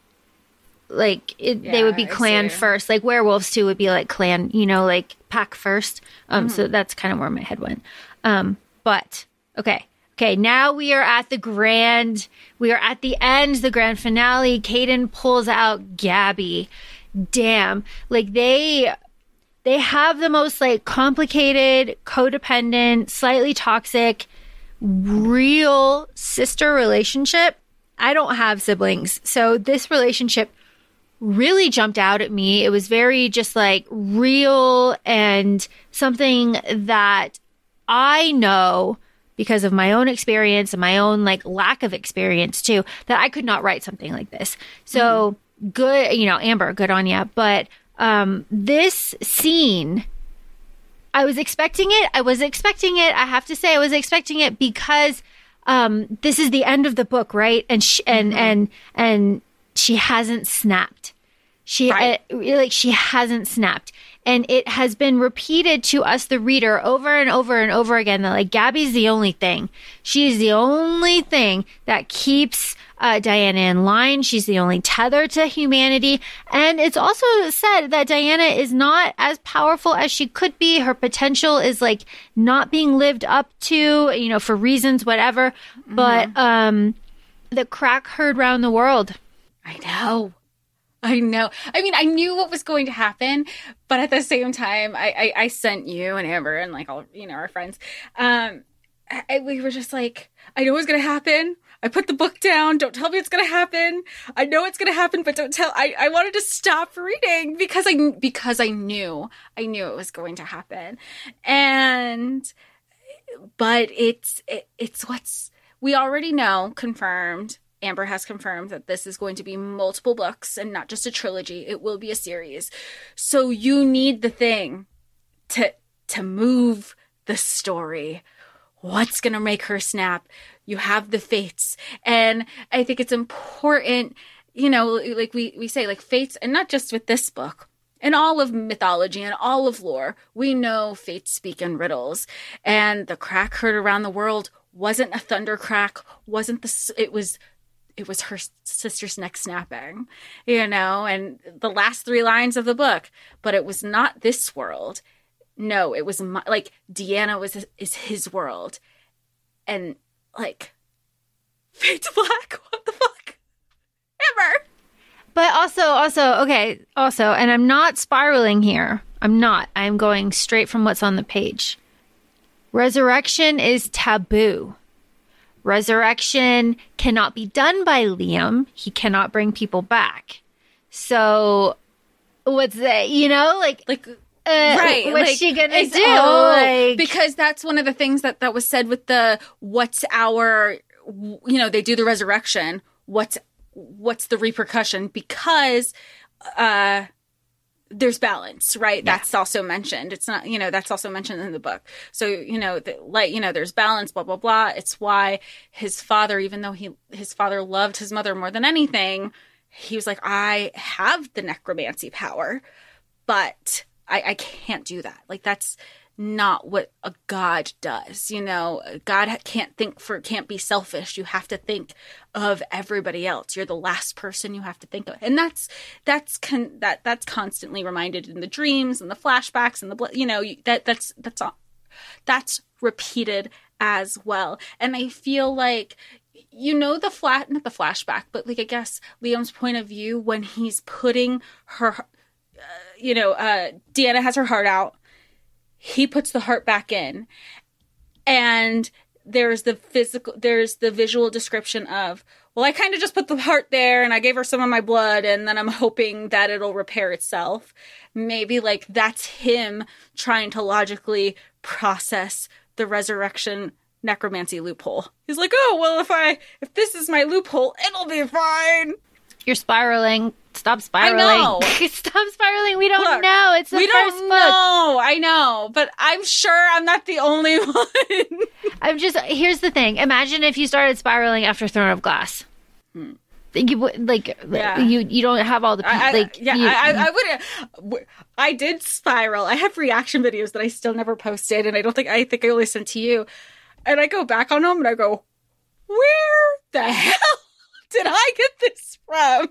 like it, they would be clan first. Like werewolves too would be like clan, you know, like pack first. Um, Mm-hmm. so that's kind of where my head went. Um, but okay, okay, now we are at the grand. We are at the end, the grand finale. Kaden pulls out Gabby. Damn, like they they have the most like complicated, codependent, slightly toxic, real sister relationship. I don't have siblings. So this relationship really jumped out at me. It was very just like real and something that I know because of my own experience and my own like lack of experience too that I could not write something like this. So good, you know, Amber, good on you. But um this scene I was expecting it. I was expecting it. I have to say I was expecting it because um this is the end of the book, right? And sh- and and and she hasn't snapped. She Right. uh, like she hasn't snapped. And it has been repeated to us the reader over and over and over again that like Gabby's the only thing. She's the only thing that keeps uh, Dianna in line. She's the only tether to humanity. And it's also said that Dianna is not as powerful as she could be. Her potential is like not being lived up to, you know, for reasons, whatever. But um, the crack heard round the world. I know. I know. I mean, I knew what was going to happen, but at the same time, I, I, I sent you and Amber and like all you know our friends. Um, I, we were just like, I know going to happen. I put the book down. Don't tell me it's going to happen. I know it's going to happen, but don't tell. I, I wanted to stop reading because I because I knew I knew it was going to happen, and but it's it, it's what's we already know confirmed amber has confirmed that this is going to be multiple books and not just a trilogy. It will be a series. So you need the thing to to move the story. What's going to make her snap? You have the fates. And i think it's important you know like we we say like fates and not just with this book. In all of mythology and all of lore, we know fates speak in riddles. And the crack heard around the world wasn't a thunder crack, wasn't the, it was, it was her sister's neck snapping, you know, and the last three lines of the book, but it was not this world. No, it was my, like Dianna was, is his world. And like, fate's black. What the fuck? Amber. But also, also, okay, also, and I'm not spiraling here. I'm not. I'm going straight from what's on the page. Resurrection is taboo. Resurrection cannot be done by Liam. He cannot bring people back. So, what's that? You know, like, Like, uh, right what's like, she gonna do? oh, like, because that's one of the things that that was said with the what's our you know they do the resurrection what's what's the repercussion because uh there's balance right? That's also mentioned. It's not you know that's also mentioned in the book. So you know the, like you know there's balance blah blah blah. It's why his father even though he his father loved his mother more than anything he was like i have the necromancy power but I, I can't do that. Like that's not what a god does. You know, God can't think for can't be selfish. You have to think of everybody else. You're the last person you have to think of, and that's that's con- that that's constantly reminded in the dreams and the flashbacks and the you know that that's that's all that's repeated as well. And I feel like you know the flat not the flashback, but like I guess Liam's point of view when he's putting her you know, uh, Dianna has her heart out. He puts the heart back in. And there's the physical, there's the visual description of, well, I kind of just put the heart there and I gave her some of my blood and then I'm hoping that it'll repair itself. Maybe like that's him trying to logically process the resurrection necromancy loophole. He's like, oh, well, if I, if this is my loophole, it'll be fine. You're spiraling. Stop spiraling. know. Stop spiraling. We don't Look, know. It's the we first don't book. know. I know, but I'm sure I'm not the only one. I'm just here's the thing. Imagine if you started spiraling after Throne of Glass. You would like Hmm. Yeah. you you don't have all the I, I- like yeah, you- I, I, I would. I did spiral. I have reaction videos that I still never posted, and I don't think I think I only sent to you. And I go back on them, and I go, "Where the hell did I get this from?"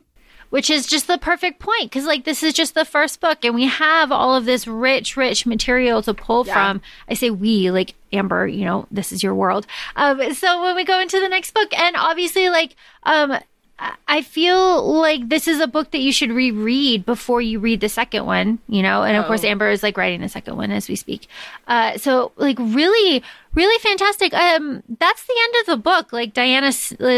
which is just the perfect point because like this is just the first book and we have all of this rich rich material to pull Yeah. from i say we like amber you know this is your world um so when we go into the next book and obviously like um I- feel like this is a book that you should reread before you read the second one, you know, and of course Oh. Amber is like writing the second one as we speak. Uh, so like really, really fantastic. Um, that's the end of the book. Like Dianna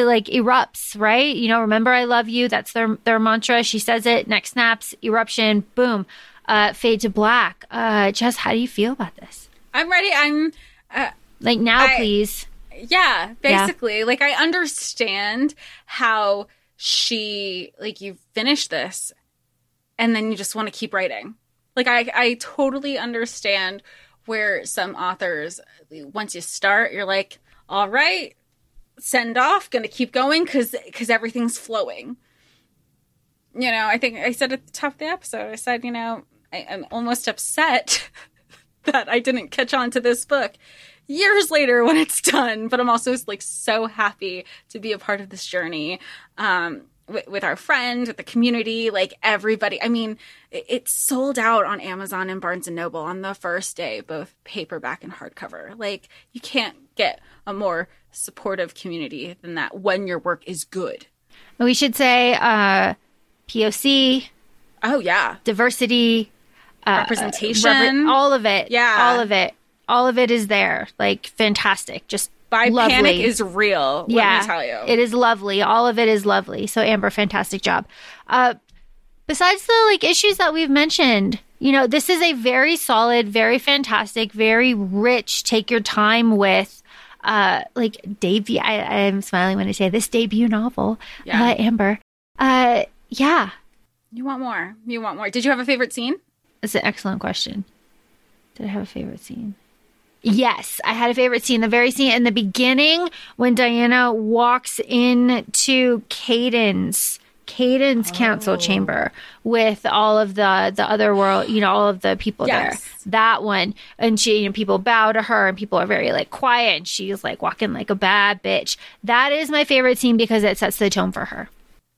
like erupts, right? You know, remember I love you. That's their their mantra. She says it. neck snaps, eruption, boom, uh, fade to black. Uh, Jess, how do you feel about this? I'm ready. I'm uh, Like now, I- please. Yeah, basically. Like I understand how she like you finish this and then you just want to keep writing. Like I I totally understand where some authors once you start you're like, "All right, send off, going to keep going cuz cuz everything's flowing." You know, I think I said at the top of the episode, I said, you know, I, I'm almost upset that I didn't catch on to this book years later when it's done. But I'm also like so happy to be a part of this journey um, with, with our friend, with the community, like everybody. I mean, it, it sold out on Amazon and Barnes and Noble on the first day, both paperback and hardcover. Like you can't get a more supportive community than that when your work is good. We should say uh, POC, Oh yeah, diversity, uh, representation. repre- all of it. Yeah. all of it. All of it is there. Like fantastic. Just By lovely. panic is real. Let yeah, me tell you. it is lovely. All of it is lovely. So Amber, fantastic job. Uh, besides the like issues that we've mentioned, you know, this is a very solid, very fantastic, very rich. Take your time with. Uh, like debut. I, I'm smiling when I say this debut novel. Yeah. Uh, Amber. Uh, yeah, you want more. You want more. Did you have a favorite scene? That's an excellent question. Did I have a favorite scene? Yes, I had a favorite scene. The very scene in the beginning when Dianna walks into Kaden's Kaden's council oh. chamber with all of the the other world, you know, all of the people Yes. there. That one, and she, you know, people bow to her, and people are very like quiet, and she's like walking like a bad bitch. That is my favorite scene because it sets the tone for her.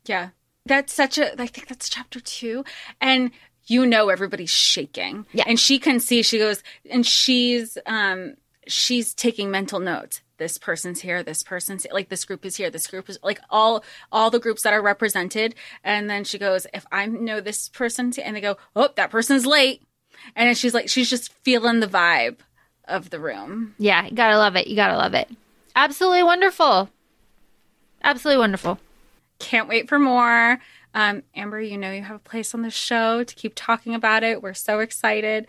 Yeah. That's such a I think that's chapter 2 and you know everybody's shaking. Yeah. And she can see she goes and she's um she's taking mental notes. This person's here, this person's like this group is here, this group is like all all the groups that are represented and then she goes if I know this person and they go, "Oh, that person's late." And then she's like she's just feeling the vibe of the room. Yeah, you gotta love it. You gotta love it. Absolutely wonderful. Absolutely wonderful. Can't wait for more. Um, Amber, you know you have a place on the show to keep talking about it. We're so excited.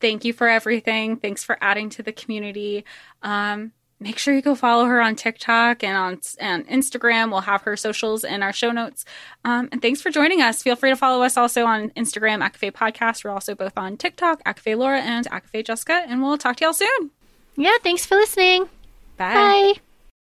Thank you for everything. Thanks for adding to the community. Um, make sure you go follow her on TikTok and on and Instagram. We'll have her socials in our show notes. Um, and thanks for joining us. Feel free to follow us also on Instagram, ACOFAE Podcast. We're also both on TikTok, ACOFAE Laura and ACOFAE Jessica. And we'll talk to y'all soon. Yeah, thanks for listening. Bye. Bye.